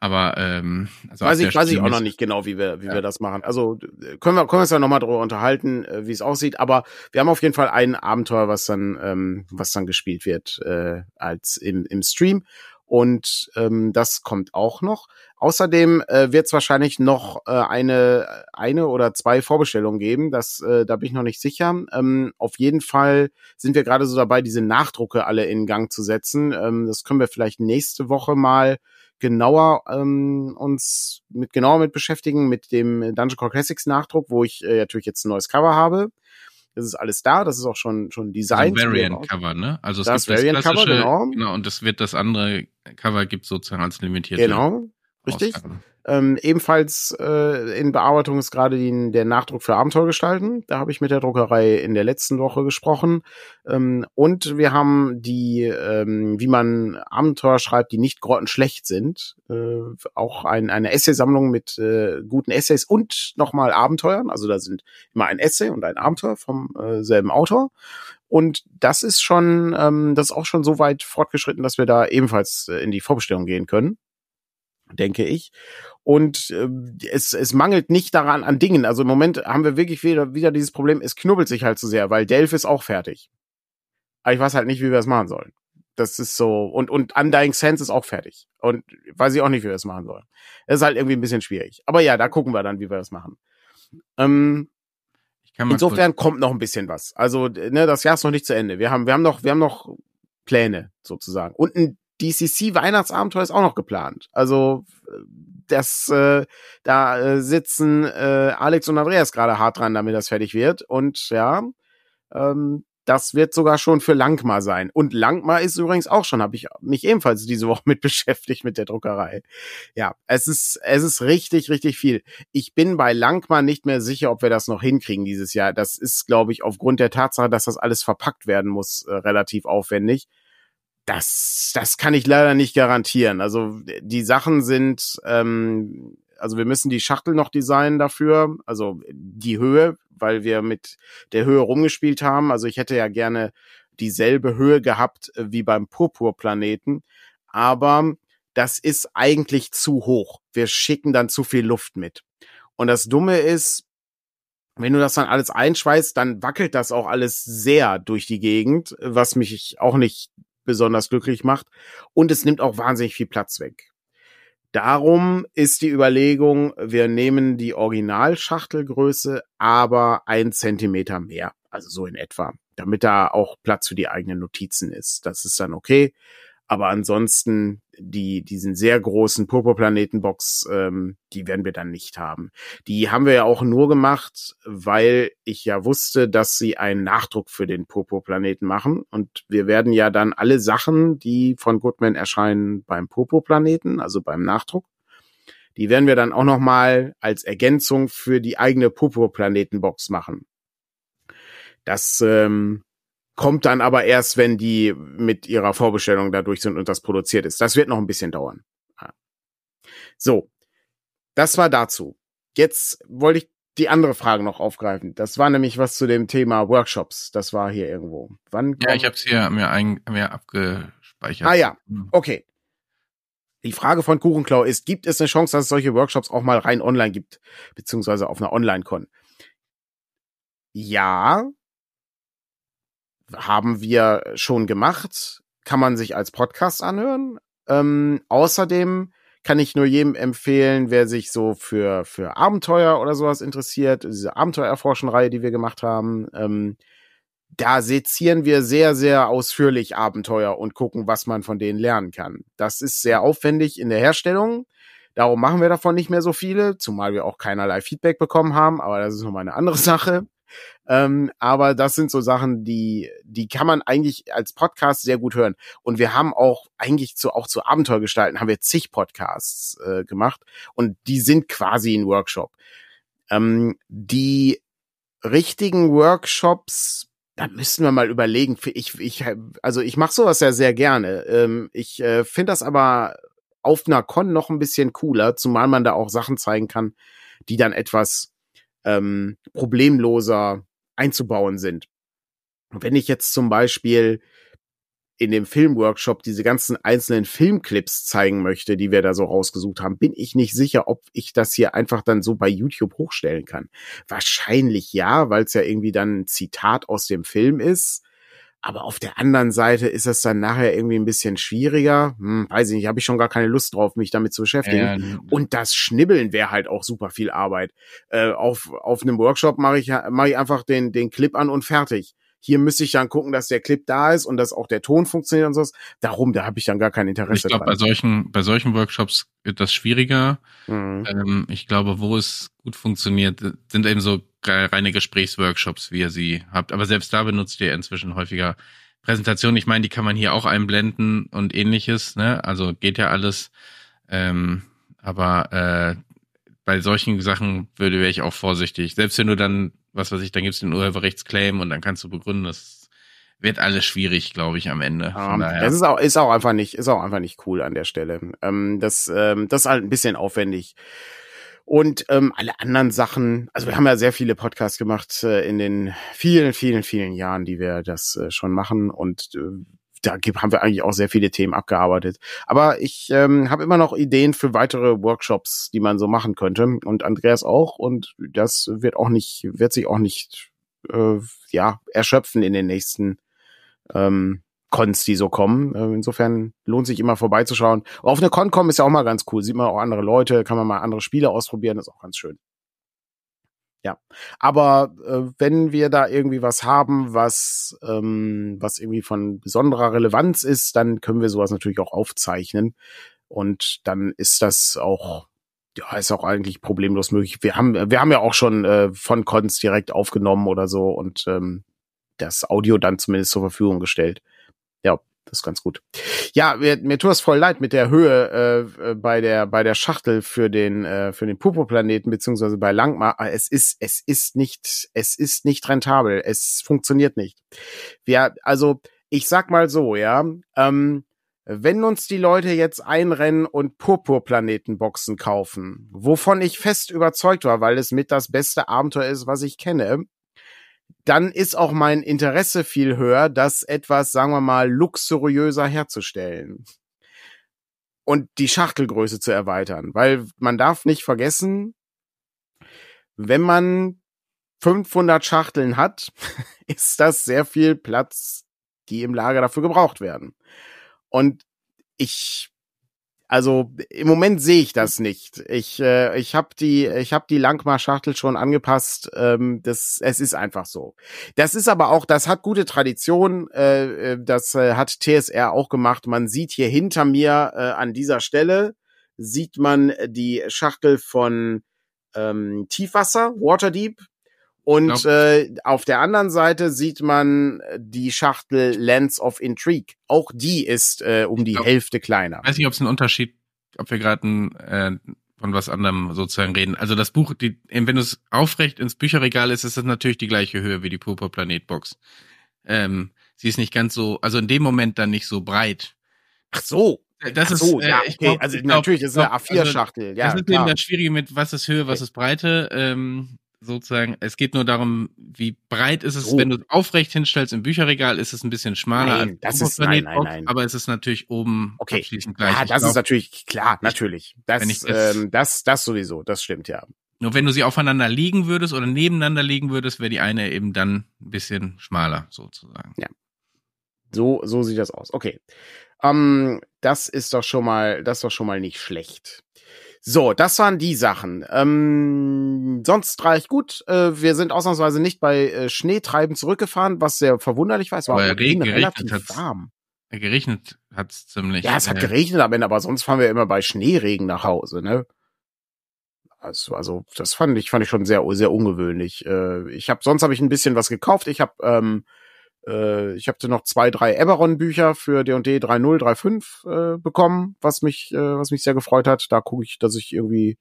Aber ähm, also weiß ich, weiß ich auch noch nicht genau, wie wir, wie ja. wir das machen. Also können wir, können wir uns ja nochmal drüber unterhalten, äh, wie es aussieht. Aber wir haben auf jeden Fall ein Abenteuer, was dann, ähm, was dann gespielt wird äh, als im, im Stream. Und ähm, das kommt auch noch. Außerdem äh, wird es wahrscheinlich noch äh, eine, eine oder zwei Vorbestellungen geben. Das, äh, da bin ich noch nicht sicher. Ähm, auf jeden Fall sind wir gerade so dabei, diese Nachdrucke alle in Gang zu setzen. Ähm, das können wir vielleicht nächste Woche mal genauer ähm, uns mit genauer mit beschäftigen mit dem Dungeon Core Classics Nachdruck, wo ich äh, natürlich jetzt ein neues Cover habe. Das ist alles da, das ist auch schon schon Design. Also Variant Cover, ne? Also es das gibt Variant das Cover, genau. genau. Und das wird das andere Cover gibt sozusagen als limitierte. Genau, richtig. Ausgabe. Ähm, ebenfalls äh, in Bearbeitung ist gerade der Nachdruck für Abenteuergestalten. Da habe ich mit der Druckerei in der letzten Woche gesprochen. Ähm, und wir haben die, ähm, wie man Abenteuer schreibt, die nicht grottenschlecht sind. Äh, auch ein, eine Essaysammlung mit äh, guten Essays und nochmal Abenteuern. Also da sind immer ein Essay und ein Abenteuer vom äh, selben Autor. Und das ist schon, ähm, das ist auch schon so weit fortgeschritten, dass wir da ebenfalls äh, in die Vorbestellung gehen können denke ich. Und äh, es, es mangelt nicht daran an Dingen. Also im Moment haben wir wirklich wieder, wieder dieses Problem, es knubbelt sich halt zu sehr, weil Delph ist auch fertig. Aber ich weiß halt nicht, wie wir das machen sollen. Das ist so, und, und Undying Sense ist auch fertig. Und weiß ich auch nicht, wie wir das machen sollen. Das ist halt irgendwie ein bisschen schwierig. Aber ja, da gucken wir dann, wie wir das machen. Ähm, insofern kommt noch ein bisschen was. Also, ne, das Jahr ist noch nicht zu Ende. Wir haben, wir haben noch, wir haben noch Pläne sozusagen. Und ein DCC Weihnachtsabenteuer ist auch noch geplant. Also das äh, da äh, sitzen äh, Alex und Andreas gerade hart dran, damit das fertig wird. Und ja, ähm, das wird sogar schon für Langmar sein. Und Langmar ist übrigens auch schon, habe ich mich ebenfalls diese Woche mit beschäftigt mit der Druckerei. Ja, es ist es ist richtig richtig viel. Ich bin bei Langmar nicht mehr sicher, ob wir das noch hinkriegen dieses Jahr. Das ist, glaube ich, aufgrund der Tatsache, dass das alles verpackt werden muss, äh, relativ aufwendig das, das kann ich leider nicht garantieren. Also die Sachen sind, ähm, also wir müssen die Schachtel noch designen dafür, also die Höhe, weil wir mit der Höhe rumgespielt haben. Also ich hätte ja gerne dieselbe Höhe gehabt äh, wie beim Purpurplaneten, aber das ist eigentlich zu hoch. Wir schicken dann zu viel Luft mit. Und das Dumme ist, wenn du das dann alles einschweißt, dann wackelt das auch alles sehr durch die Gegend, was mich auch nicht besonders glücklich macht. Und es nimmt auch wahnsinnig viel Platz weg. Darum ist die Überlegung, wir nehmen die Originalschachtelgröße, aber ein Zentimeter mehr. Also so in etwa. Damit da auch Platz für die eigenen Notizen ist. Das ist dann okay. Aber ansonsten die diesen sehr großen Purpurplanetenbox, ähm, die werden wir dann nicht haben. Die haben wir ja auch nur gemacht, weil ich ja wusste, dass sie einen Nachdruck für den Purpurplaneten machen. Und wir werden ja dann alle Sachen, die von Goodman erscheinen beim Purpurplaneten, also beim Nachdruck, Die werden wir dann auch noch mal als Ergänzung für die eigene Popo-Planeten-Box machen. Das ähm, kommt dann aber erst, wenn die mit ihrer Vorbestellung da durch sind und das produziert ist. Das wird noch ein bisschen dauern. So, das war dazu. Jetzt wollte ich die andere Frage noch aufgreifen. Das war nämlich was zu dem Thema Workshops. Das war hier irgendwo. Wann ja, ich habe es hier mir, ein, mir abgespeichert. Ah ja, hm. okay. Die Frage von Kuchenklau ist, gibt es eine Chance, dass es solche Workshops auch mal rein online gibt, beziehungsweise auf einer Online-Con? Ja, haben wir schon gemacht, kann man sich als Podcast anhören. Ähm, außerdem kann ich nur jedem empfehlen, wer sich so für, für Abenteuer oder sowas interessiert, diese Abenteuerforschenreihe, die wir gemacht haben, ähm, da sezieren wir sehr, sehr ausführlich Abenteuer und gucken, was man von denen lernen kann. Das ist sehr aufwendig in der Herstellung. Darum machen wir davon nicht mehr so viele, zumal wir auch keinerlei Feedback bekommen haben, aber das ist nochmal eine andere Sache. Ähm, aber das sind so Sachen, die, die kann man eigentlich als Podcast sehr gut hören. Und wir haben auch eigentlich zu, auch zu Abenteuergestalten haben wir zig Podcasts äh, gemacht und die sind quasi ein Workshop. Ähm, die richtigen Workshops, da müssen wir mal überlegen. Ich, ich, also ich mache sowas ja sehr gerne. Ähm, ich äh, finde das aber auf einer Con noch ein bisschen cooler, zumal man da auch Sachen zeigen kann, die dann etwas ähm, problemloser einzubauen sind. wenn ich jetzt zum Beispiel in dem Filmworkshop diese ganzen einzelnen Filmclips zeigen möchte, die wir da so rausgesucht haben, bin ich nicht sicher, ob ich das hier einfach dann so bei YouTube hochstellen kann. Wahrscheinlich ja, weil es ja irgendwie dann ein Zitat aus dem Film ist. Aber auf der anderen Seite ist es dann nachher irgendwie ein bisschen schwieriger. Hm, weiß ich nicht, habe ich schon gar keine Lust drauf, mich damit zu beschäftigen. Ja, ja. Und das Schnibbeln wäre halt auch super viel Arbeit. Äh, auf, auf einem Workshop mache ich, mach ich einfach den, den Clip an und fertig. Hier müsste ich dann gucken, dass der Clip da ist und dass auch der Ton funktioniert und so. Darum, da habe ich dann gar kein Interesse. Ich glaube, bei solchen, bei solchen Workshops wird das schwieriger. Mhm. Ähm, ich glaube, wo es gut funktioniert, sind eben so reine Gesprächsworkshops, wie ihr sie habt. Aber selbst da benutzt ihr inzwischen häufiger Präsentationen. Ich meine, die kann man hier auch einblenden und ähnliches. Ne? Also geht ja alles. Ähm, aber äh, bei solchen Sachen würde wäre ich auch vorsichtig. Selbst wenn du dann, was weiß ich, dann gibt's den Urheberrechtsclaim und dann kannst du begründen, das wird alles schwierig, glaube ich, am Ende. Um, das ist auch, ist auch einfach nicht, ist auch einfach nicht cool an der Stelle. Ähm, das, ähm, das ist halt ein bisschen aufwendig. Und ähm, alle anderen Sachen, also wir haben ja sehr viele Podcasts gemacht äh, in den vielen, vielen, vielen Jahren, die wir das äh, schon machen. Und äh, da haben wir eigentlich auch sehr viele Themen abgearbeitet. Aber ich ähm, habe immer noch Ideen für weitere Workshops, die man so machen könnte. Und Andreas auch. Und das wird auch nicht, wird sich auch nicht äh, ja erschöpfen in den nächsten ähm, Cons, die so kommen. Äh, insofern lohnt sich immer vorbeizuschauen. Auf eine Con kommen ist ja auch mal ganz cool. Sieht man auch andere Leute, kann man mal andere Spiele ausprobieren, ist auch ganz schön. Ja, aber äh, wenn wir da irgendwie was haben, was ähm, was irgendwie von besonderer Relevanz ist, dann können wir sowas natürlich auch aufzeichnen und dann ist das auch ja ist auch eigentlich problemlos möglich. Wir haben wir haben ja auch schon äh, von Cons direkt aufgenommen oder so und ähm, das Audio dann zumindest zur Verfügung gestellt ja, das ist ganz gut. Ja, mir, mir tut es voll leid mit der Höhe äh, bei der bei der Schachtel für den äh, für den Pupo-Planeten beziehungsweise bei Langmar. Es ist es ist nicht es ist nicht rentabel. Es funktioniert nicht. Wir also ich sag mal so ja. Ähm, wenn uns die Leute jetzt einrennen und Purpurplanetenboxen kaufen, wovon ich fest überzeugt war, weil es mit das beste Abenteuer ist, was ich kenne, dann ist auch mein Interesse viel höher, das etwas, sagen wir mal, luxuriöser herzustellen. Und die Schachtelgröße zu erweitern. Weil man darf nicht vergessen, wenn man 500 Schachteln hat, ist das sehr viel Platz, die im Lager dafür gebraucht werden. Und ich also im Moment sehe ich das nicht. Ich äh, ich habe die ich habe die Langmar-Schachtel schon angepasst. Ähm, das es ist einfach so. Das ist aber auch das hat gute Tradition. Äh, äh das äh, hat TSR auch gemacht. Man sieht hier hinter mir äh, an dieser Stelle sieht man die Schachtel von ähm, Tiefwasser Waterdeep und äh, auf der anderen Seite sieht man die Schachtel Lens of Intrigue. Auch die ist äh, um die glaub, Hälfte kleiner. Ich weiß nicht, ob es einen Unterschied, ob wir gerade äh, von was anderem sozusagen reden. Also das Buch, die, wenn du es aufrecht ins Bücherregal ist, ist das natürlich die gleiche Höhe wie die Purpur Planet Box. Ähm, sie ist nicht ganz so, also in dem Moment dann nicht so breit. Ach so. Das Ach so, ist, äh, ja, okay. glaub, also glaub, natürlich ist es eine glaub, also A4-Schachtel. ja, das ist klar. eben das Schwierige mit, was ist Höhe, was ist Breite. Ähm, sozusagen, es geht nur darum, wie breit ist es, So. wenn du es aufrecht hinstellst im Bücherregal, ist es ein bisschen schmaler Nein, das ist- nein, nein, nein. aber es ist natürlich oben Okay. abschließend gleich. Ja, Ich das glaub, ist natürlich klar, natürlich. Das, ich das- ähm, das, das sowieso, das stimmt ja. Nur wenn du sie aufeinander liegen würdest oder nebeneinander liegen würdest, wäre die eine eben dann ein bisschen schmaler, sozusagen. So, so sieht das aus. Okay. Ähm, das ist doch schon mal, das ist doch schon mal nicht schlecht. So, das waren die Sachen. Ähm, sonst reich gut. Äh, wir sind ausnahmsweise nicht bei äh, Schneetreiben zurückgefahren, was sehr verwunderlich war. Es war Aber Regen- relativ hat's. warm. Geregnet hat's ziemlich. Ja, es hat äh, geregnet am Ende, aber sonst fahren wir immer bei Schneeregen nach Hause, ne? Also, also das fand ich fand ich schon sehr sehr ungewöhnlich. Äh, ich habe sonst habe ich ein bisschen was gekauft. Ich habe ähm, äh, ich habe noch zwei drei Eberron Bücher für D&D 3.0 3.5 äh, bekommen, was mich äh, was mich sehr gefreut hat. Da gucke ich, dass ich irgendwie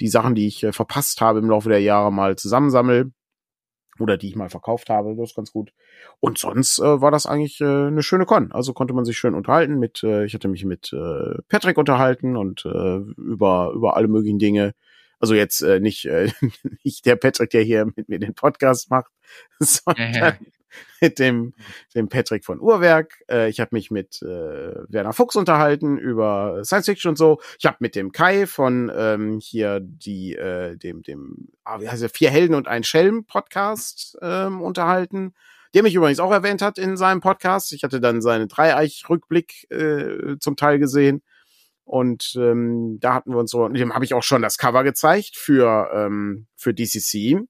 die Sachen, die ich äh, verpasst habe im Laufe der Jahre mal zusammensammel oder die ich mal verkauft habe. Das ist ganz gut. Und sonst äh, war das eigentlich äh, eine schöne Con. Also konnte man sich schön unterhalten mit, äh, ich hatte mich mit äh, Patrick unterhalten und äh, über, über alle möglichen Dinge. Also jetzt äh, nicht, äh, nicht der Patrick, der hier mit mir den Podcast macht, sondern Ja, ja. mit dem, dem Patrick von Uhrwerk. Äh, ich habe mich mit äh, Werner Fuchs unterhalten über Science Fiction und so. Ich habe mit dem Kai von ähm, hier die, äh, dem, dem, ah, wie heißt der, Vier Helden und ein Schelm Podcast ähm, unterhalten. Der mich übrigens auch erwähnt hat in seinem Podcast. Ich hatte dann seinen Dreieich-Rückblick äh, zum Teil gesehen. Und ähm, da hatten wir uns so, dem habe ich auch schon das Cover gezeigt für, ähm, für DCC,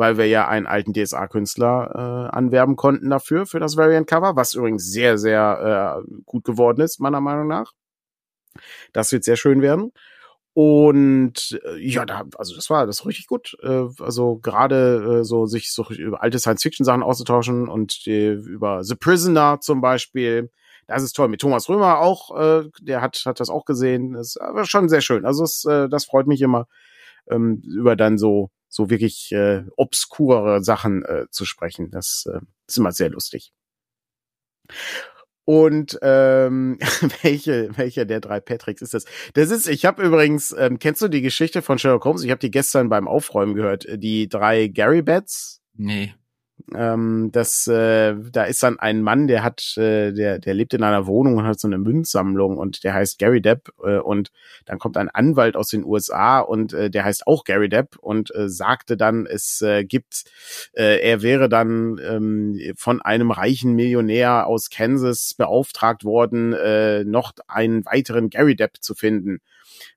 weil wir ja einen alten DSA-Künstler äh, anwerben konnten dafür, für das Variant-Cover, was übrigens sehr, sehr äh, gut geworden ist, meiner Meinung nach. Das wird sehr schön werden. Und äh, ja, da, also das war das war richtig gut. Äh, also gerade äh, so sich so über alte Science-Fiction-Sachen auszutauschen und äh, über The Prisoner zum Beispiel. Das ist toll. Mit Thomas Römer auch, äh, der hat, hat das auch gesehen. Das aber schon sehr schön. Also es, äh, das freut mich immer, ähm, über dann so, so wirklich äh, obskurere Sachen äh, zu sprechen. Das äh, ist immer sehr lustig. Und ähm, welche, welcher der drei Patricks ist das? Das ist, ich habe übrigens, ähm, kennst du die Geschichte von Sherlock Holmes? Ich habe die gestern beim Aufräumen gehört. Die drei Gary Bats. Nee. Ähm, das, äh, da ist dann ein Mann, der hat, äh, der, der lebt in einer Wohnung und hat so eine Münzsammlung und der heißt Gary Depp äh, und dann kommt ein Anwalt aus den USA und äh, der heißt auch Gary Depp und äh, sagte dann, es äh, gibt, äh, er wäre dann ähm, von einem reichen Millionär aus Kansas beauftragt worden, äh, noch einen weiteren Gary Depp zu finden.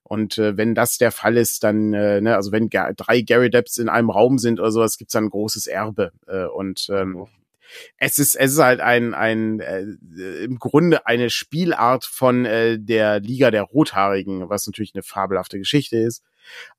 Und äh, wenn das der Fall ist, dann, äh, ne, also wenn ga drei Gary Depps in einem Raum sind oder sowas, gibt's dann ein großes Erbe. Äh, und ähm, es ist es ist halt ein ein äh, im Grunde eine Spielart von äh, der Liga der Rothaarigen, was natürlich eine fabelhafte Geschichte ist.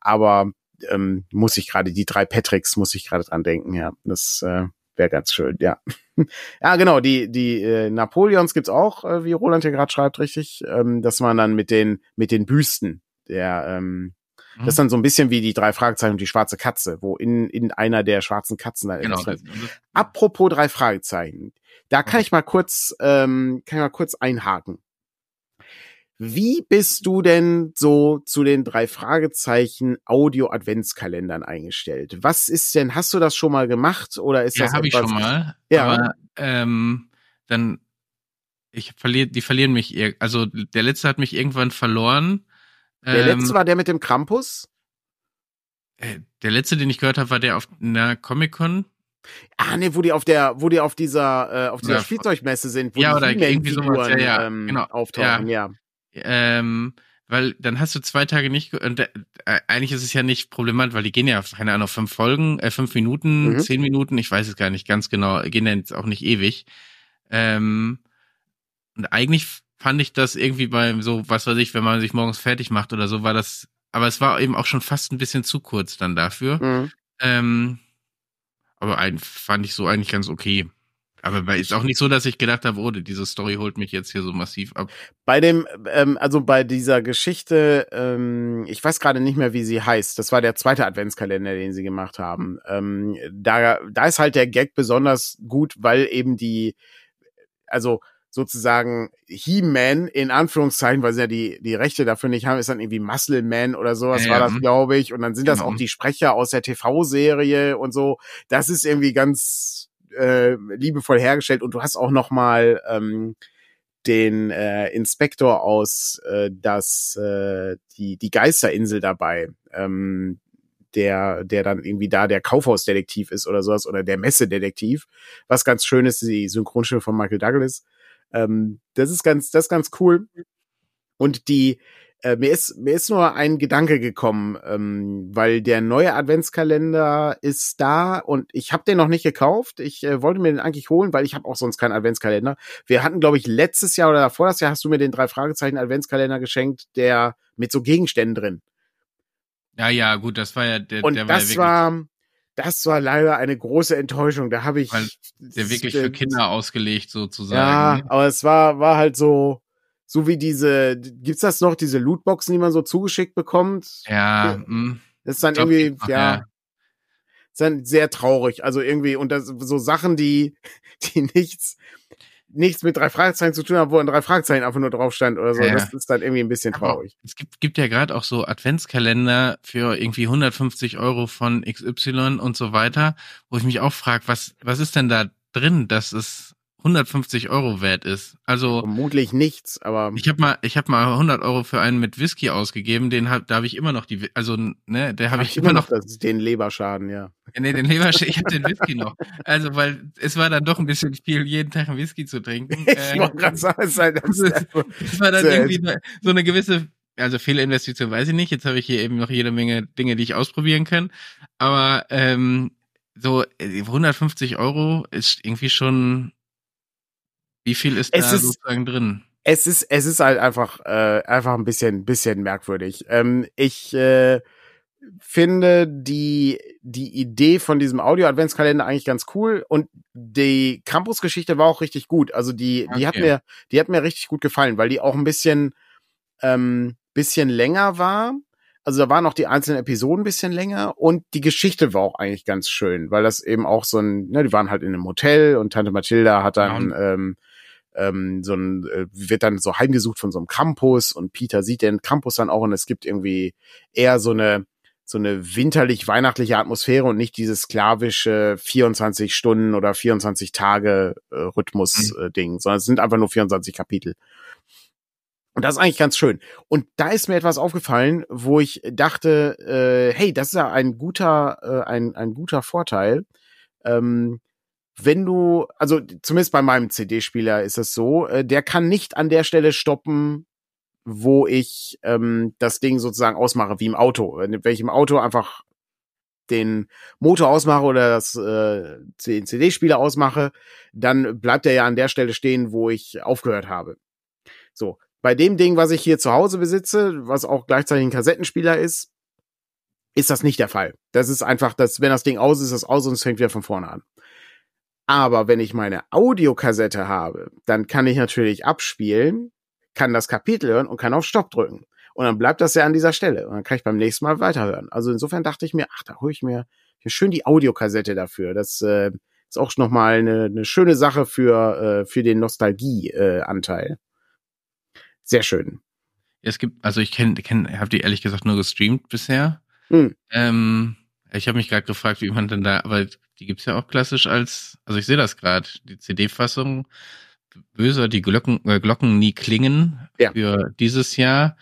Aber ähm, muss ich gerade die drei Patricks muss ich gerade dran denken. Ja, das äh, wäre ganz schön. Ja, ja genau. Die die äh, Napoleons gibt's auch, äh, wie Roland hier gerade schreibt, richtig. Ähm, dass man dann mit den mit den Büsten der ähm, Mhm. das ist dann so ein bisschen wie die drei Fragezeichen und die schwarze Katze, wo in, in einer der schwarzen Katzen dann Genau. ist. Apropos drei Fragezeichen. Da kann Mhm. ich mal kurz, ähm, kann ich mal kurz einhaken. Wie bist du denn so zu den drei Fragezeichen Audio Adventskalendern eingestellt? Was ist denn, hast du das schon mal gemacht oder ist ja, das habe ich schon mal. Ja. Aber ähm, dann, ich verliere, die verlieren mich. Also der letzte hat mich irgendwann verloren. Der Ähm, letzte war der mit dem Krampus? äh, der letzte, den ich gehört habe, war der auf einer Comic Con. Ah, nee, wo die auf der, wo die auf dieser, äh, auf dieser Ja, Spielzeugmesse sind, wo ja, die oder irgendwie sowas, ja, ja, ähm, genau, auftauchen, ja. Ähm, weil dann hast du zwei Tage nicht, und äh, eigentlich ist es ja nicht problematisch, weil die gehen ja, keine Ahnung, fünf Folgen, äh, fünf Minuten, Mhm. zehn Minuten, ich weiß es gar nicht ganz genau, gehen ja jetzt auch nicht ewig. Ähm, und eigentlich fand ich das irgendwie bei so, was weiß ich, wenn man sich morgens fertig macht oder so, war das, aber es war eben auch schon fast ein bisschen zu kurz dann dafür. Mhm. Ähm, aber ein, fand ich so eigentlich ganz okay. Aber ist auch nicht so, dass ich gedacht habe, oh, diese Story holt mich jetzt hier so massiv ab. Bei dem, ähm, also bei dieser Geschichte, ähm, ich weiß gerade nicht mehr, wie sie heißt. Das war der zweite Adventskalender, den sie gemacht haben. Ähm, da, da ist halt der Gag besonders gut, weil eben die, also sozusagen He-Man in Anführungszeichen, weil sie ja die, die Rechte dafür nicht haben, ist dann irgendwie Muscle Man oder sowas Ja, war das, glaube ich. Und dann sind das Genau. auch die Sprecher aus der TV-Serie und so. Das ist irgendwie ganz äh, liebevoll hergestellt. Und du hast auch noch mal ähm, den äh, Inspektor aus äh, das äh, die die Geisterinsel dabei, ähm, der der dann irgendwie da der Kaufhausdetektiv ist oder sowas oder der Messedetektiv. Was ganz schön ist, die Synchronstimme von Michael Douglas. Ähm, das ist ganz das ist ganz cool. Und die äh, mir ist mir ist nur ein Gedanke gekommen, ähm, weil der neue Adventskalender ist da und ich habe den noch nicht gekauft. Ich äh, wollte mir den eigentlich holen, weil ich habe auch sonst keinen Adventskalender. Wir hatten, glaube ich, letztes Jahr oder davor das Jahr hast du mir den drei Fragezeichen Adventskalender geschenkt, der mit so Gegenständen drin. Ja, ja, gut, das war ja der, Und der war ja das wirklich, war das war leider eine große Enttäuschung. Da habe ich Weil der wirklich für Kinder ausgelegt Ja, sozusagen. aber es war war halt so so wie diese gibt's das noch diese Lootboxen, die man so zugeschickt bekommt? Ja, mh. Das ist dann irgendwie, noch, ja, ja. ist dann sehr traurig. Also irgendwie, und das so Sachen, die, die nichts, nichts mit drei Fragezeichen zu tun haben, wo ein drei Fragezeichen einfach nur drauf stand oder so. Ja. Das ist dann irgendwie ein bisschen Aber traurig. Es gibt, gibt ja gerade auch so Adventskalender für irgendwie 150 Euro von XY und so weiter, wo ich mich auch frage, was, was ist denn da drin, dass es 150 Euro wert ist? Also, Vermutlich nichts, aber ich habe mal, ich habe mal 100 Euro für einen mit Whisky ausgegeben, den hab, da habe ich immer noch die, also ne, der habe hab ich immer noch, das, den Leberschaden, ja. Nee, den Lebersch, ich habe den Whisky noch. Also, weil es war dann doch ein bisschen viel, jeden Tag einen Whisky zu trinken. Ich Äh, wollte gerade sagen, es halt, das einfach- Das war dann irgendwie ne- so eine gewisse, also Fehlinvestition weiß ich nicht. Jetzt habe ich hier eben noch jede Menge Dinge, die ich ausprobieren kann. Aber ähm, so äh, 150 Euro ist irgendwie schon. Wie viel ist Es da ist- sozusagen drin? es ist, es ist halt einfach, äh, einfach ein bisschen, bisschen merkwürdig. Ähm, ich äh, finde die, die Idee von diesem Audio-Adventskalender eigentlich ganz cool und die Campus-Geschichte war auch richtig gut. Also die, die hat mir, die hat mir richtig gut gefallen, weil die auch ein bisschen, ähm, bisschen länger war. Also da waren auch die einzelnen Episoden ein bisschen länger und die Geschichte war auch eigentlich ganz schön, weil das eben auch so ein, ne, die waren halt in einem Hotel und Tante Mathilda hat dann ähm, ähm, so ein, äh, wird dann so heimgesucht von so einem Campus und Peter sieht den Campus dann auch und es gibt irgendwie eher so eine so eine winterlich-weihnachtliche Atmosphäre und nicht dieses sklavische 24 Stunden oder 24 Tage äh, Rhythmus-Ding, sondern es sind einfach nur 24 Kapitel. Und das ist eigentlich ganz schön. Und da ist mir etwas aufgefallen, wo ich dachte, äh, hey, das ist ja ein guter, äh, ein, ein guter Vorteil. Ähm, wenn du, also zumindest bei meinem CD-Spieler ist es so, äh, der kann nicht an der Stelle stoppen, wo ich ähm, das Ding sozusagen ausmache, wie im Auto. Wenn ich im Auto einfach den Motor ausmache oder das äh, den CD-Spieler ausmache, dann bleibt er ja an der Stelle stehen, wo ich aufgehört habe. So, bei dem Ding, was ich hier zu Hause besitze, was auch gleichzeitig ein Kassettenspieler ist, ist das nicht der Fall. Das ist einfach, dass wenn das Ding aus ist, ist das aus und es fängt wieder von vorne an. Aber wenn ich meine Audiokassette habe, dann kann ich natürlich abspielen, kann das Kapitel hören und kann auf Stopp drücken. Und dann bleibt das ja an dieser Stelle. Und dann kann ich beim nächsten Mal weiterhören. Also insofern dachte ich mir, ach, da hole ich mir schön die Audiokassette dafür. Das äh, ist auch nochmal eine, eine schöne Sache für, äh, für den Nostalgie-Anteil. Sehr schön. Es gibt, also ich kenne, kenn, habe die ehrlich gesagt nur gestreamt bisher. Hm. Ähm, ich habe mich gerade gefragt, wie man denn da, aber die gibt's ja auch klassisch als, also ich sehe das gerade, die CD-Fassung, böser die Glocken, äh, Glocken nie klingen Ja. für dieses Jahr.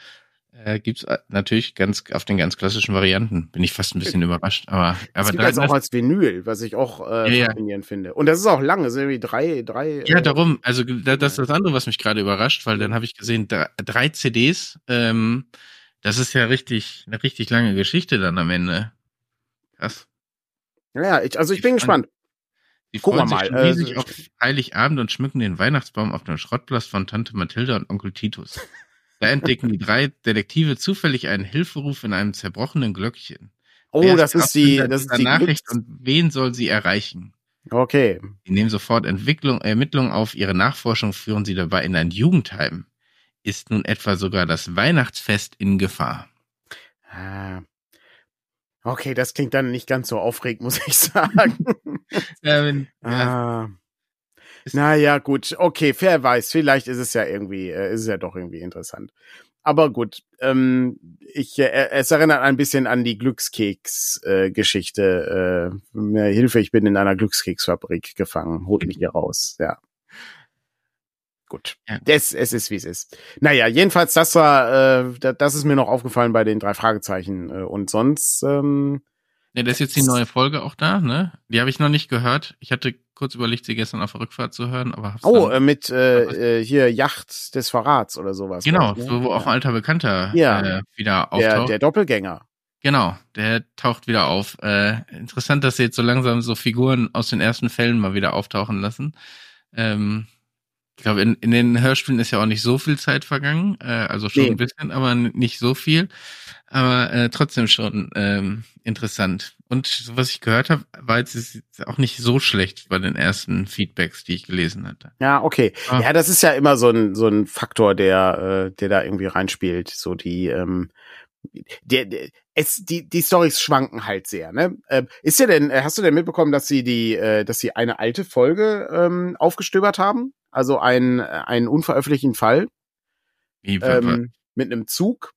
Äh, gibt's äh, natürlich ganz auf den ganz klassischen Varianten. Bin ich fast ein bisschen überrascht, aber Es aber gibt da, das auch das, als Vinyl, was ich auch äh, Ja, ja. finde. Und das ist auch lang, das sind irgendwie drei, drei. ja äh, darum, also da, das ist das andere, was mich gerade überrascht, weil dann habe ich gesehen drei, drei CDs. Ähm, das ist ja richtig eine richtig lange Geschichte dann am Ende. Krass. Ja, ich, also ich bin Ich gespannt. Die Gucken wir freuen sich mal, schon äh, riesig auf Heiligabend und schmücken den Weihnachtsbaum auf dem Schrottplatz von Tante Mathilda und Onkel Titus. Da entdecken die drei Detektive zufällig einen Hilferuf in einem zerbrochenen Glöckchen. Oh, Wer das ist die, das ist die Nachricht Glücks und wen soll sie erreichen? Okay. Die nehmen sofort Entwicklung, Ermittlungen auf. Ihre Nachforschung führen sie dabei in ein Jugendheim. Ist nun etwa sogar das Weihnachtsfest in Gefahr? Ah. Okay, das klingt dann nicht ganz so aufregend, muss ich sagen. Wenn, ja, ah. Naja, gut. Okay, wer weiß. Vielleicht ist es ja irgendwie, äh, ist es ja doch irgendwie interessant. Aber gut, ähm, ich, äh, es erinnert ein bisschen an die Glückskeks-Geschichte. Äh, mir Hilfe, ich bin in einer Glückskeksfabrik gefangen. Holt mich hier raus. Ja. Gut. Ja. Es, es ist, wie es ist. Naja, jedenfalls, das war, äh, da- das ist mir noch aufgefallen bei den drei Fragezeichen. Äh, und sonst, ähm, Ja, da ist jetzt die neue Folge auch da, ne? Die habe ich noch nicht gehört. Ich hatte kurz überlegt, sie gestern auf der Rückfahrt zu hören, aber hab's oh, dann, äh, mit äh, äh, hier Yacht des Verrats oder sowas. genau, war's, ne? wo, wo auch ein alter Bekannter Ja. äh, wieder der, auftaucht. der Doppelgänger. Genau, der taucht wieder auf. Äh, interessant, dass sie jetzt so langsam so Figuren aus den ersten Fällen mal wieder auftauchen lassen. Ähm, ich glaube, in, in den Hörspielen ist ja auch nicht so viel Zeit vergangen, äh, also schon Nee. ein bisschen, aber nicht so viel. Aber äh, trotzdem schon ähm, interessant. Und so, was ich gehört habe, war jetzt auch nicht so schlecht bei den ersten Feedbacks, die ich gelesen hatte. Ja, okay. Ah. Ja, das ist ja immer so ein so ein Faktor, der äh, der da irgendwie reinspielt. So die ähm, der, der es die die Stories schwanken halt sehr. Ne? Ähm, ist dir denn äh, hast du denn mitbekommen, dass sie die äh, dass sie eine alte Folge ähm, aufgestöbert haben? Also einen einen unveröffentlichten Fall Wie, ähm, mit einem Zug.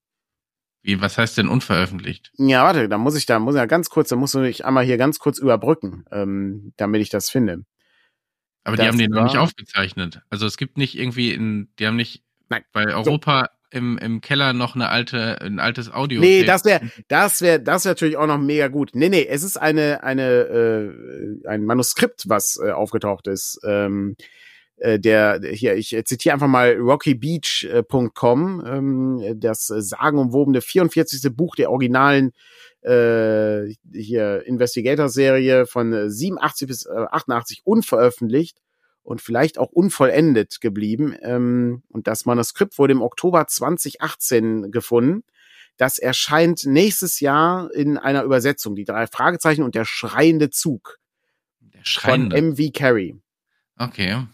wie, was heißt denn unveröffentlicht? Ja, warte, da muss ich da muss ich ja ganz kurz, da musst du mich einmal hier ganz kurz überbrücken, ähm, damit ich das finde. Aber die Das haben den noch nicht aufgezeichnet. Also es gibt nicht irgendwie in, die haben nicht Nein. bei Europa im, im Keller noch eine alte, ein altes Audio. Nee, das wäre, das wäre, das wäre natürlich auch noch mega gut. Nee, nee, es ist eine, eine, äh, ein Manuskript, was äh, aufgetaucht ist. Ähm, äh, der, hier, ich zitiere einfach mal rockybeach.com, ähm, das äh, sagenumwobene 44. Buch der originalen äh, hier Investigator-Serie von äh, 87 bis äh, 88 unveröffentlicht und vielleicht auch unvollendet geblieben. Ähm, und das Manuskript wurde im Oktober 2018 gefunden. Das erscheint nächstes Jahr in einer Übersetzung. Die drei Fragezeichen und der schreiende Zug Der von Schreiende. M.V. Carey. Okay.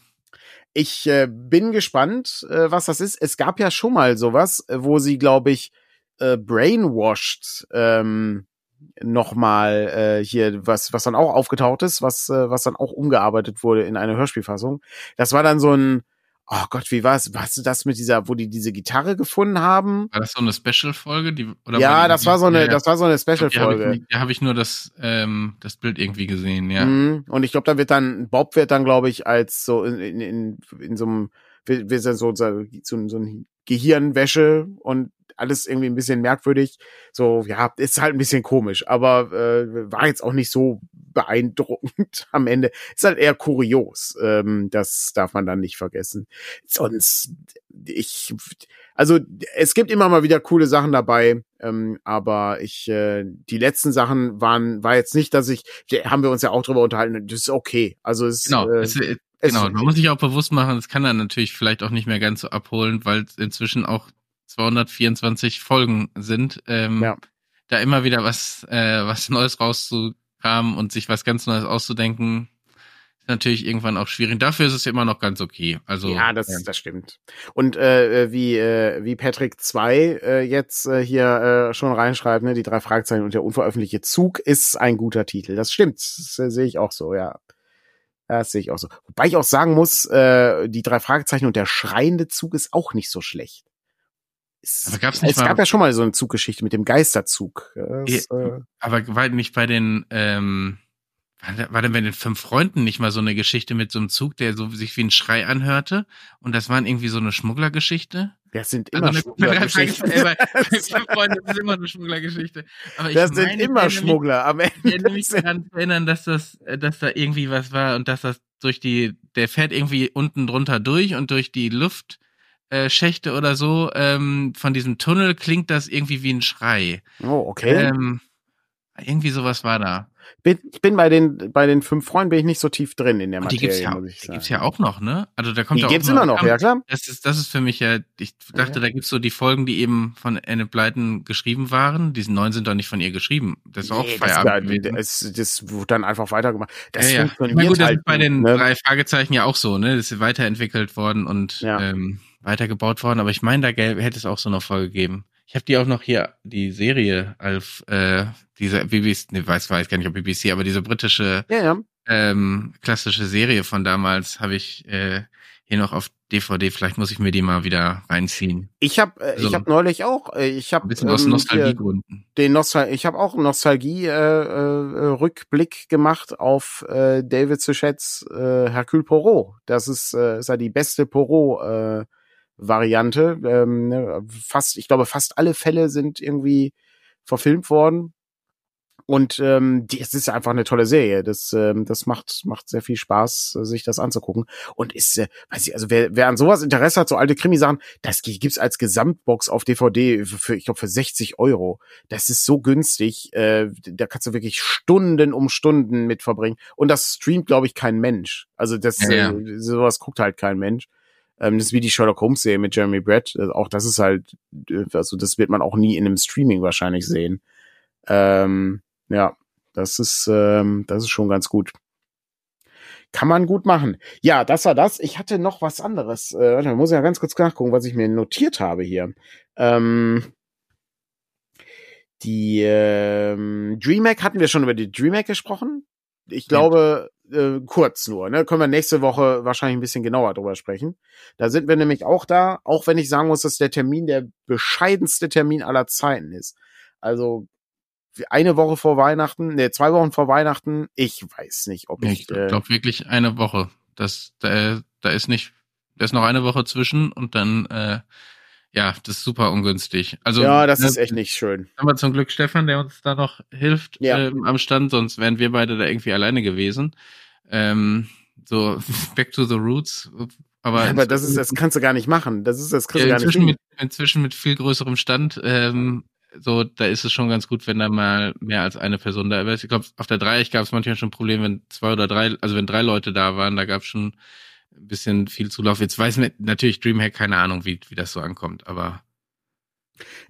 Ich äh, bin gespannt, äh, was das ist. Es gab ja schon mal sowas, äh, wo sie, glaube ich, äh, brainwashed ähm, nochmal äh, hier, was, was dann auch aufgetaucht ist, was, äh, was dann auch umgearbeitet wurde in eine Hörspielfassung. Das war dann so ein, oh Gott, wie war es? Warst du das mit dieser, wo die diese Gitarre gefunden haben? War das so eine Special-Folge? Die, oder ja, die- das war so eine, Ja, das war so eine ich, Special-Folge. da habe ich nur das, ähm, das Bild irgendwie gesehen, ja. Mhm. Und ich glaube, da wird dann, Bob wird dann, glaube ich, als so in, in, in, in so einem, wird wird dann so, so, so, so ein Gehirnwäsche und alles irgendwie ein bisschen merkwürdig. So, ja, ist halt ein bisschen komisch, aber äh, war jetzt auch nicht so beeindruckend am Ende. Ist halt eher kurios. Ähm, das darf man dann nicht vergessen. Sonst, ich, also es gibt immer mal wieder coole Sachen dabei, ähm, aber ich, äh, die letzten Sachen waren, war jetzt nicht, dass ich, haben wir uns ja auch drüber unterhalten, das ist okay. Also es, Genau, äh, es, äh, es- genau. Man muss sich auch bewusst machen, es kann dann natürlich vielleicht auch nicht mehr ganz so abholen, weil es inzwischen auch 224 Folgen sind. Ähm, Ja. Da immer wieder was, äh, was Neues rauszukramen und sich was ganz Neues auszudenken, ist natürlich irgendwann auch schwierig. Dafür ist es immer noch ganz okay. Also ja, das, ähm, das stimmt. Und äh, äh, wie, äh, wie Patrick 2 äh, jetzt äh, hier äh, schon reinschreibt, ne, die drei Fragezeichen und der unveröffentlichte Zug ist ein guter Titel. Das stimmt. Das äh, sehe ich auch so, ja. Das sehe ich auch so. Wobei ich auch sagen muss, äh, die drei Fragezeichen und der schreiende Zug ist auch nicht so schlecht. Es, Aber gab's nicht es mal- gab ja schon mal so eine Zuggeschichte mit dem Geisterzug. Das, äh, Aber war nicht bei den, ähm, war, denn bei den fünf Freunden nicht mal so eine Geschichte mit so einem Zug, der so sich wie ein Schrei anhörte? Und das waren irgendwie so eine Schmugglergeschichte? das sind Also immer eine Schmugglergeschichten. Fünf das ist immer eine Schmugglergeschichte. Aber ich Das sind meine, ich immer Schmuggler. Am Ich erinnere Ende mich daran erinnern, dass das, äh, dass da irgendwie was war und dass das durch die, der fährt irgendwie unten drunter durch und durch die Luft, äh, Schächte oder so, ähm, von diesem Tunnel klingt das irgendwie wie ein Schrei. Oh, okay. Ähm, irgendwie sowas war da. Bin, ich bin bei den, bei den fünf Freunden bin ich nicht so tief drin in der Und die Materie, gibt's ja, muss ich die sagen. gibt's ja auch noch, ne? Also da kommt Die ja auch gibt's immer noch, ja klar. Das ist, das ist für mich ja, ich dachte, da gibt's so die Folgen, die eben von Anne Blyton geschrieben waren. Diese neuen sind doch nicht von ihr geschrieben. Das ist auch Nee, das, Feierabend gewesen. das, das wurde dann einfach weitergemacht. Das ja, ja. funktioniert Na gut, das halt ist bei nicht, den ne? drei Fragezeichen ja auch so, ne? Das ist weiterentwickelt worden und Ja. ähm, weitergebaut worden. Aber ich meine, da gäbe- hätte es auch so eine Folge gegeben. Ich habe die auch noch hier, die Serie, auf äh, diese BBC, ne, weiß, weiß gar nicht, ob BBC, aber diese britische Ja, ja. ähm, klassische Serie von damals habe ich äh, hier noch auf DVD. Vielleicht muss ich mir die mal wieder reinziehen. Ich habe äh, ich So. hab neulich auch, äh, ich habe Ein bisschen aus ähm, Nostalgiegründen. den Nostal ich habe auch Nostalgie äh, äh, Rückblick gemacht auf äh, David Suchets äh, Hercule Poirot. Das ist äh, ist ja die beste Poirot äh, Variante. Ähm, ne, fast, ich glaube, fast alle Fälle sind irgendwie verfilmt worden. Und ähm, die, es ist einfach eine tolle Serie. Das, ähm, das macht, macht sehr viel Spaß, sich das anzugucken. Und ist, äh, weiß ich, also wer, wer an sowas Interesse hat, so alte Krimisachen, das gi- gibt's als Gesamtbox auf DVD für, für ich glaube, für 60 Euro. Das ist so günstig. Äh, da kannst du wirklich Stunden um Stunden mit verbringen. Und das streamt, glaube ich, kein Mensch. Also das, Ja, ja. Äh, sowas guckt halt kein Mensch. Ähm, das ist wie die Sherlock Holmes Serie mit Jeremy Brett. Also auch das ist halt, äh, also das wird man auch nie in einem Streaming wahrscheinlich sehen. Ähm, ja, das ist, ähm, das ist schon ganz gut. Kann man gut machen. Ja, das war das. Ich hatte noch was anderes. Äh, warte, mal, muss ja ganz kurz nachgucken, was ich mir notiert habe hier. Ähm, die ähm, DreamHack, hatten wir schon über die DreamHack gesprochen? Ich glaube, äh, kurz nur. Ne? Können wir nächste Woche wahrscheinlich ein bisschen genauer drüber sprechen. Da sind wir nämlich auch da, auch wenn ich sagen muss, dass der Termin der bescheidenste Termin aller Zeiten ist. Also eine Woche vor Weihnachten, ne, zwei Wochen vor Weihnachten, ich weiß nicht, ob ich. ich glaube äh, wirklich eine Woche. Das, da, da ist nicht, da ist noch eine Woche zwischen und dann, äh, ja, das ist super ungünstig. Also ja, das ne, ist echt nicht schön. haben wir zum Glück Stefan, der uns da noch hilft Ja. ähm, am Stand, sonst wären wir beide da irgendwie alleine gewesen. Ähm, so back to the roots. Aber, Aber das ist, das kannst du gar nicht machen. Das ist, das kriegst du ja, gar nicht mit, inzwischen mit viel größerem Stand. Ähm, so, da ist es schon ganz gut, wenn da mal mehr als eine Person da ist. Ich glaube, auf der Dreieck gab es manchmal schon ein Problem, wenn zwei oder drei, also wenn drei Leute da waren, da gab es schon ein bisschen viel Zulauf. Jetzt weiß man natürlich Dreamhack keine Ahnung, wie, wie das so ankommt, aber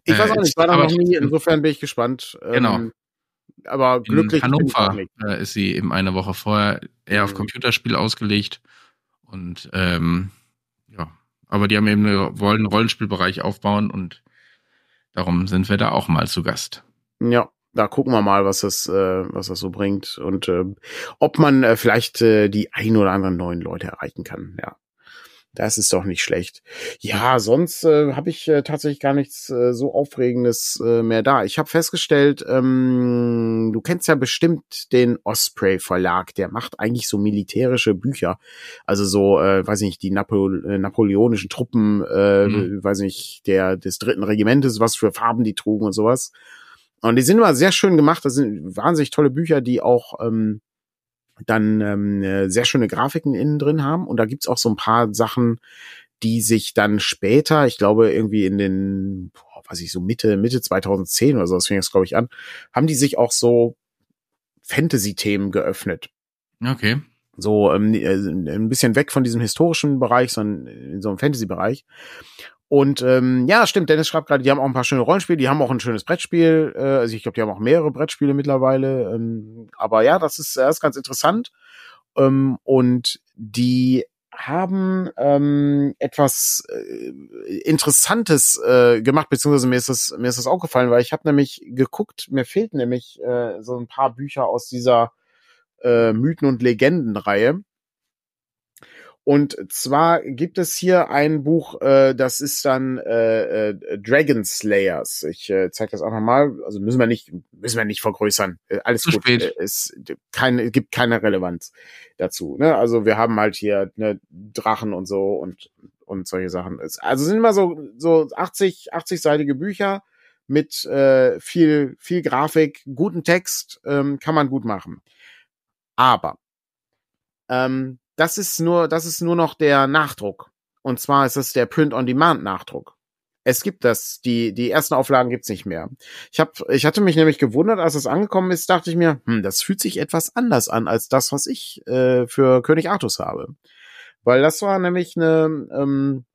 Ich weiß äh, auch nicht, ich war da noch nie, insofern bin ich gespannt. Genau. Ähm, aber glücklich in Hannover nicht. äh, ist sie eben eine Woche vorher eher auf Mhm. Computerspiel ausgelegt und ähm, ja, aber die haben eben eine, wollen einen Rollenspielbereich aufbauen und darum sind wir da auch mal zu Gast. Ja, da gucken wir mal, was das, äh, was das so bringt und äh, ob man äh, vielleicht äh, die ein oder anderen neuen Leute erreichen kann. Ja, das ist doch nicht schlecht. Ja, sonst äh, habe ich äh, tatsächlich gar nichts äh, so aufregendes äh, mehr da. Ich habe festgestellt, ähm, du kennst ja bestimmt den Osprey Verlag. Der macht eigentlich so militärische Bücher, also so, äh, weiß nicht, die Napol äh, napoleonischen Truppen, äh, Mhm. weiß nicht, der des dritten Regimentes, was für Farben die trugen und sowas. Und die sind immer sehr schön gemacht. Das sind wahnsinnig tolle Bücher, die auch ähm, dann ähm, äh, sehr schöne Grafiken innen drin haben. Und da gibt's auch so ein paar Sachen, die sich dann später, ich glaube irgendwie in den, boah, weiß ich, so Mitte, Mitte 2010 oder so, das fing das glaube ich an, haben die sich auch so Fantasy-Themen geöffnet. Okay. So ähm, äh, ein bisschen weg von diesem historischen Bereich, sondern in so einem Fantasy-Bereich. Und ähm, ja, stimmt, Dennis schreibt gerade, die haben auch ein paar schöne Rollenspiele, die haben auch ein schönes Brettspiel. Äh, also ich glaube, die haben auch mehrere Brettspiele mittlerweile. Ähm, aber ja, das ist, das ist ganz interessant. Ähm, und die haben ähm, etwas äh, Interessantes äh, gemacht, beziehungsweise mir ist das mir ist das auch gefallen, weil ich habe nämlich geguckt, mir fehlt nämlich äh, so ein paar Bücher aus dieser äh, Mythen- und Legendenreihe. Und zwar gibt es hier ein Buch, äh, das ist dann äh, äh, Dragon Slayers. Ich äh, zeige das auch nochmal. Also müssen wir nicht, müssen wir nicht vergrößern. Äh, alles Zu gut. spät. Äh, Es keine, gibt keine Relevanz dazu. Ne? Also wir haben halt hier ne, Drachen und so und und solche Sachen. Es- Also sind immer so so 80 80-seitige Bücher mit äh, viel viel Grafik, guten Text, ähm, kann man gut machen. Aber ähm, das ist nur, das ist nur noch der Nachdruck. Und zwar ist es der Print-on-Demand-Nachdruck. Es gibt das. Die, die ersten Auflagen gibt's nicht mehr. Ich, hab, ich hatte mich nämlich gewundert, als es angekommen ist, dachte ich mir, hm, das fühlt sich etwas anders an als das, was ich äh, für König Artus habe. Weil das war nämlich eine, ähm,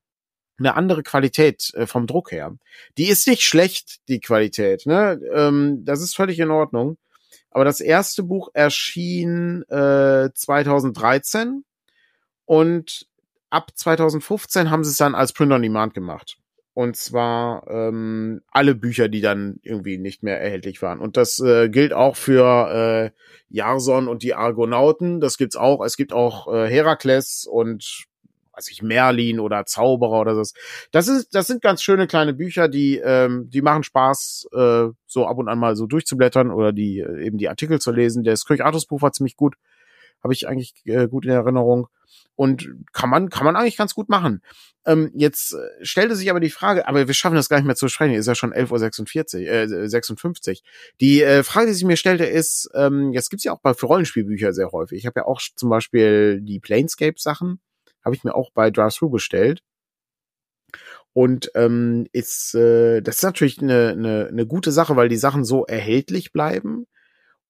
eine andere Qualität äh, vom Druck her. Die ist nicht schlecht, die Qualität. Ne? Ähm, das ist völlig in Ordnung. Aber das erste Buch erschien äh, 2013 und ab 2015 haben sie es dann als Print on Demand gemacht. Und zwar ähm, alle Bücher, die dann irgendwie nicht mehr erhältlich waren. Und das äh, gilt auch für äh, Jarson und die Argonauten. Das gibt's auch. Es gibt auch äh, Herakles und weiß ich, Merlin oder Zauberer oder so. Das ist, das sind ganz schöne kleine Bücher, die, ähm, die machen Spaß, äh, so ab und an mal so durchzublättern oder die äh, eben die Artikel zu lesen. Das König Artus Buch war ziemlich gut, habe ich eigentlich äh, gut in Erinnerung und kann man kann man eigentlich ganz gut machen. Ähm, jetzt äh, stellte sich aber die Frage, aber wir schaffen das gar nicht mehr zu sprechen, ist ja schon 11.46 Uhr, äh, 56. Die äh, Frage, die sich mir stellte, ist, ähm, jetzt gibt's ja auch bei für Rollenspielbücher sehr häufig. Ich habe ja auch zum Beispiel die Planescape-Sachen, habe ich mir auch bei Drive-Thru bestellt. Und ähm, ist, äh, das ist natürlich eine, eine, eine gute Sache, weil die Sachen so erhältlich bleiben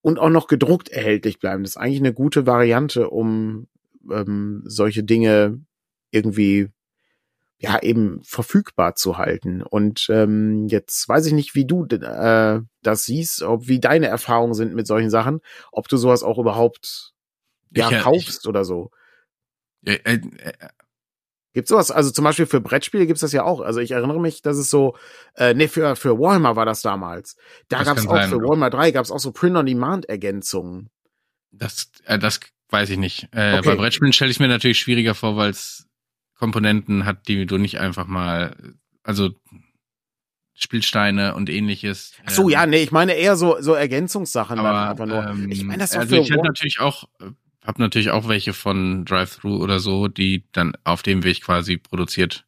und auch noch gedruckt erhältlich bleiben. Das ist eigentlich eine gute Variante, um ähm, solche Dinge irgendwie ja eben verfügbar zu halten. Und ähm, jetzt weiß ich nicht, wie du äh, das siehst, ob wie deine Erfahrungen sind mit solchen Sachen, ob du sowas auch überhaupt ja, ich, kaufst ich, oder so. Äh, äh, Gibt's sowas? Also zum Beispiel für Brettspiele gibt's das ja auch. Also ich erinnere mich, dass es so, äh, nee, für, für Warhammer war das damals. Da das gab's auch sein, für Warhammer 3 gab's auch so Print-on-Demand-Ergänzungen. Das, äh, das weiß ich nicht. Äh, okay. Bei Brettspielen stelle ich mir natürlich schwieriger vor, weil es Komponenten hat, die du nicht einfach mal, also Spielsteine und ähnliches. Ach so, ähm, ja, nee, ich meine eher so so Ergänzungssachen aber, dann einfach nur. Ähm, ich meine, das also ich hätte natürlich auch äh, habe natürlich auch welche von Drive-Thru oder so, die dann auf dem Weg quasi produziert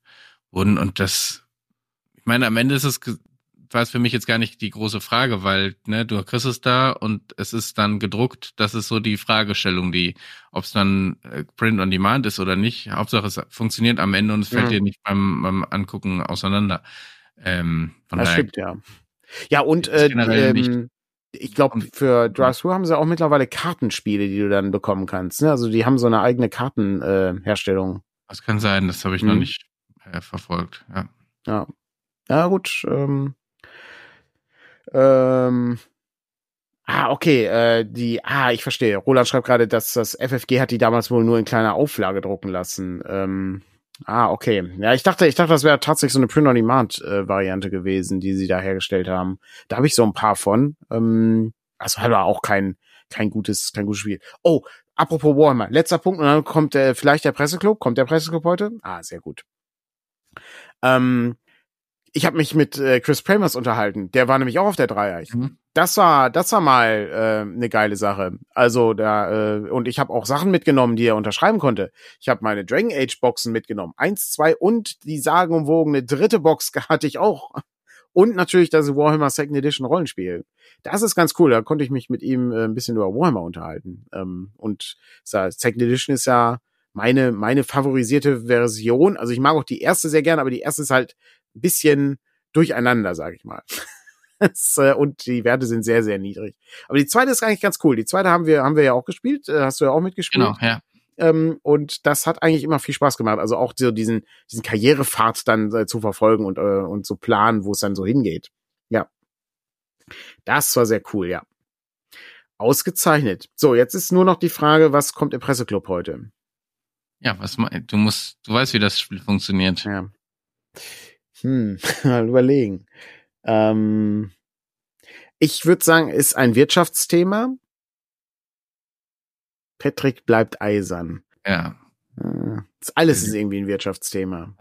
wurden. Und das, ich meine, am Ende ist es war es für mich jetzt gar nicht die große Frage, weil ne, du kriegst es da und es ist dann gedruckt. Das ist so die Fragestellung, die, ob es dann äh, Print on Demand ist oder nicht. Hauptsache es funktioniert am Ende und es fällt ja. dir nicht beim, beim Angucken auseinander. Ähm, von das daher, stimmt, ja. Ja, und äh, ähm, ich glaube, für Drive-Thru haben sie auch mittlerweile Kartenspiele, die du dann bekommen kannst. Ne? Also die haben so eine eigene Kartenherstellung. Äh, das kann sein, das habe ich mhm. noch nicht äh, verfolgt. Ja. ja. Ja, gut. Ähm, ähm, ah, okay, äh, die, ah, ich verstehe. Roland schreibt gerade, dass das FFG hat die damals wohl nur in kleiner Auflage drucken lassen. Ähm, ah, okay. Ja, ich dachte, ich dachte, das wäre tatsächlich so eine Print-on-Demand-Variante gewesen, die sie da hergestellt haben. Da habe ich so ein paar von. Ähm, also hat aber auch kein, kein gutes, kein gutes Spiel. Oh, apropos Warhammer, letzter Punkt und dann kommt äh, vielleicht der Presseclub. Kommt der Presseclub heute? Ah, sehr gut. Ähm, ich habe mich mit äh, Chris Pramers unterhalten. Der war nämlich auch auf der Dreier. Mhm. Das war, das war mal äh, eine geile Sache. Also da äh, und ich habe auch Sachen mitgenommen, die er unterschreiben konnte. Ich habe meine Dragon Age Boxen mitgenommen, eins, zwei und die sagenumwogene dritte Box hatte ich auch. Und natürlich das Warhammer Second Edition Rollenspiel. Das ist ganz cool. Da konnte ich mich mit ihm äh, ein bisschen über Warhammer unterhalten. Ähm, und Second Edition ist ja meine meine favorisierte Version. Also ich mag auch die erste sehr gern, aber die erste ist halt bisschen durcheinander, sage ich mal. Äh, und die Werte sind sehr, sehr niedrig. Aber die zweite ist eigentlich ganz cool. Die zweite haben wir, haben wir ja auch gespielt. Äh, hast du ja auch mitgespielt. Genau, ja. Ähm, und das hat eigentlich immer viel Spaß gemacht. Also auch so diesen, diesen Karrierepfad dann äh, zu verfolgen und, äh, und so planen, wo es dann so hingeht. Ja. Das war sehr cool, ja. Ausgezeichnet. So, jetzt ist nur noch die Frage, was kommt im Presseclub heute? Ja, was du musst, du weißt, wie das Spiel funktioniert. Ja. Hm, mal überlegen. Ähm, ich würde sagen, ist ein Wirtschaftsthema. Patrick bleibt eisern. Ja. Äh, alles ist irgendwie ein Wirtschaftsthema.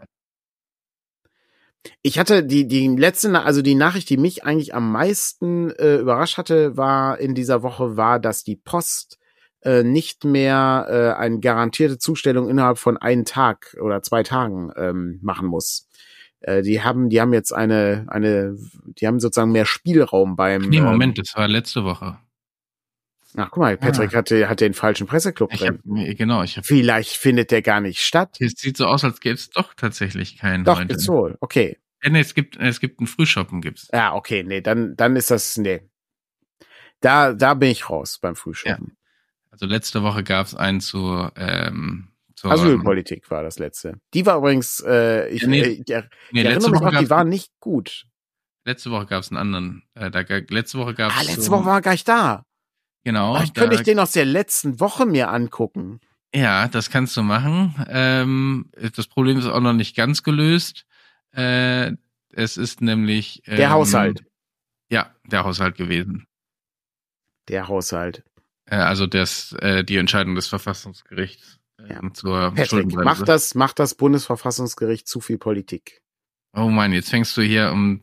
Ich hatte die, die letzte, also die Nachricht, die mich eigentlich am meisten äh, überrascht hatte, war in dieser Woche, war, dass die Post äh, nicht mehr äh, eine garantierte Zustellung innerhalb von einem Tag oder zwei Tagen ähm, machen muss. Äh, die haben, die haben jetzt eine, eine, die haben sozusagen mehr Spielraum beim. Nee, Moment, ähm, das war letzte Woche. Ach, guck mal, Patrick ah. hatte, hatte den falschen Presseclub ich drin. Hab, genau, ich hab, Vielleicht findet der gar nicht statt. Es sieht so aus, als gäbe es doch tatsächlich keinen Doch, heute. ist wohl. Okay. Äh, nee, es gibt, es gibt ein Frühshoppen, gibt's. Ja, okay, nee, dann, dann ist das, nee. Da, da bin ich raus beim Frühshoppen. Also letzte Woche gab's einen zu, ähm, zur, Asylpolitik war das letzte. Die war übrigens, äh, ich, Ja, nee. äh, ich, er- nee, ich letzte erinnere mich Woche noch, die war nicht gut. letzte Woche gab's einen anderen. Äh, da, letzte Woche gab's Ah, letzte so- Woche war er gar nicht da. genau. Vielleicht könnte da- ich den aus der letzten Woche mir angucken. Ja, das kannst du machen. Ähm, das Problem ist auch noch nicht ganz gelöst. Äh, es ist nämlich ähm, Der Haushalt. Ja, der Haushalt gewesen. Der Haushalt. Äh, also das, äh, die Entscheidung des Verfassungsgerichts Ja. zur Patrick, macht das, macht das Bundesverfassungsgericht zu viel Politik? Oh Mann, jetzt fängst du hier um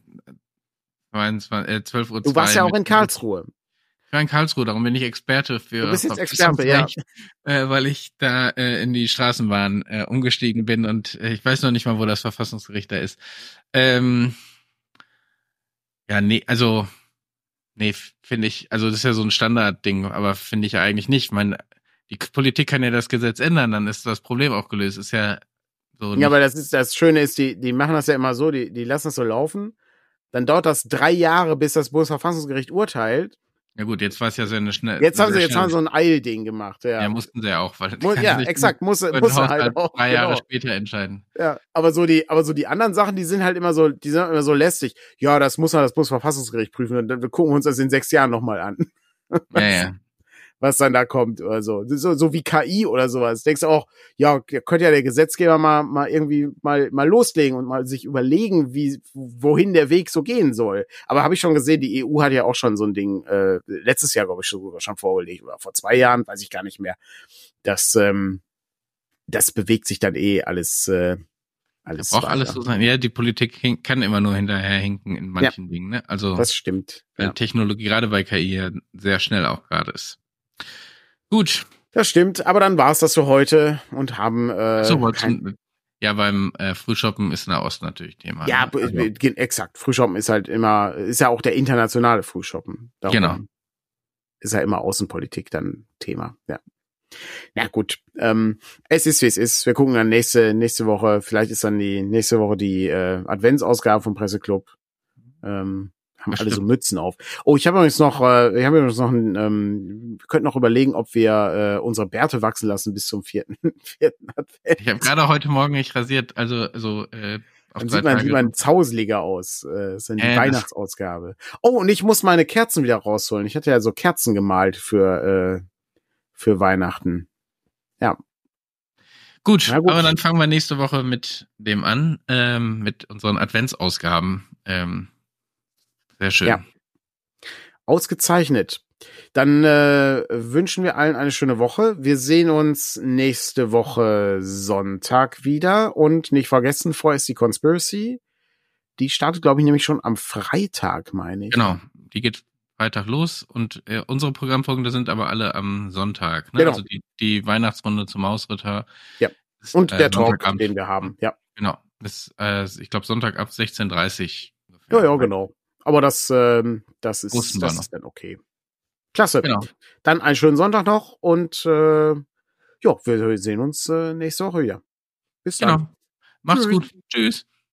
22, äh, 12 Uhr. Du warst ja auch in Karlsruhe. Ich war in Karlsruhe, darum bin ich Experte für Du bist jetzt Experte, ja. Äh, weil ich da äh, in die Straßenbahn äh, umgestiegen bin und äh, ich weiß noch nicht mal, wo das Verfassungsgericht da ist. Ähm, ja, nee, also nee, finde ich, also das ist ja so ein Standardding, aber finde ich ja eigentlich nicht. Ich meine, die Politik kann ja das Gesetz ändern, dann ist das Problem auch gelöst. Ist ja so. Ja, aber das ist das Schöne ist, die, die machen das ja immer so, die, die lassen das so laufen. Dann dauert das drei Jahre, bis das Bundesverfassungsgericht urteilt. ja gut, jetzt war es ja sehr eine schnell. Jetzt haben sie, jetzt haben so ein Eilding gemacht. Ja, Ja, mussten sie ja auch, weil Mu- ja exakt, muss, muss er Haushalt halt auch. drei Jahre genau. später entscheiden. Ja, aber so die, aber so die anderen Sachen, die sind halt immer so, die sind immer so lästig. Ja, das muss man das Bundesverfassungsgericht prüfen und dann gucken wir uns das in sechs Jahren nochmal an, Ja, ja. was dann da kommt oder so. so. So wie KI oder sowas. Denkst du auch, ja, könnte ja der Gesetzgeber mal, mal irgendwie mal, mal loslegen und mal sich überlegen, wie, wohin der Weg so gehen soll. Aber habe ich schon gesehen, die EU hat ja auch schon so ein Ding, äh, letztes Jahr, glaube ich, sogar schon vorgelegt oder vor zwei Jahren, weiß ich gar nicht mehr. Das, ähm, das bewegt sich dann eh alles, äh, alles. Braucht alles so sein. Ja, die Politik kann immer nur hinterherhinken in manchen Dingen. Ne? Also Das stimmt. weil Ja. Technologie gerade bei KI ja sehr schnell auch gerade ist. Gut. Das stimmt, aber dann war's das für heute und haben äh, so du, ja beim äh, Frühshoppen ist Nahost natürlich Thema. ja, ne? b- also, exakt. Frühshoppen ist halt immer, ist ja auch der internationale Frühshoppen. Darum Genau. Ist ja immer Außenpolitik dann Thema. Ja. Na gut, ähm, es ist wie es ist. Wir gucken dann nächste nächste Woche. Vielleicht ist dann die nächste Woche die äh, Adventsausgabe vom Presseclub. Ähm, haben alle so. Mützen auf. Oh, ich habe übrigens noch, äh, ich habe übrigens noch ein, ähm, wir könnten noch überlegen, ob wir äh, unsere Bärte wachsen lassen bis zum vierten, vierten Advent. ich habe gerade heute Morgen nicht rasiert, also also äh, auf Dann sieht man, sieht man zauseliger aus. Äh, Das ist dann die Äh, Weihnachtsausgabe. Oh, und ich muss meine Kerzen wieder rausholen. Ich hatte ja so Kerzen gemalt für, äh, für Weihnachten. Gut, Na gut. aber dann fangen wir nächste Woche mit dem an, ähm, mit unseren Adventsausgaben. Ähm, sehr schön. Ja. Ausgezeichnet. Dann äh, wünschen wir allen eine schöne Woche. Wir sehen uns nächste Woche Sonntag wieder. Und nicht vergessen, vorher ist die Conspiracy. Die startet, glaube ich, nämlich schon am Freitag, meine ich. Genau, die geht Freitag los und äh, unsere Programmpunkte sind aber alle am Sonntag. Ne? Genau. Also die, die Weihnachtsrunde zum Mausritter. Ja. ist, Und äh, der Talk, Sonntagabend. den wir haben. Ja. Genau. Ist, äh, ich glaube Sonntag ab 16.30 Uhr. Ja, ja, genau. Aber das, ähm, das ist, Wussten das ist dann okay. Klasse. Genau. Dann einen schönen Sonntag noch und äh, ja, wir sehen uns äh, nächste Woche wieder. Bis dann. Genau. Macht's Tschüss. gut. Tschüss.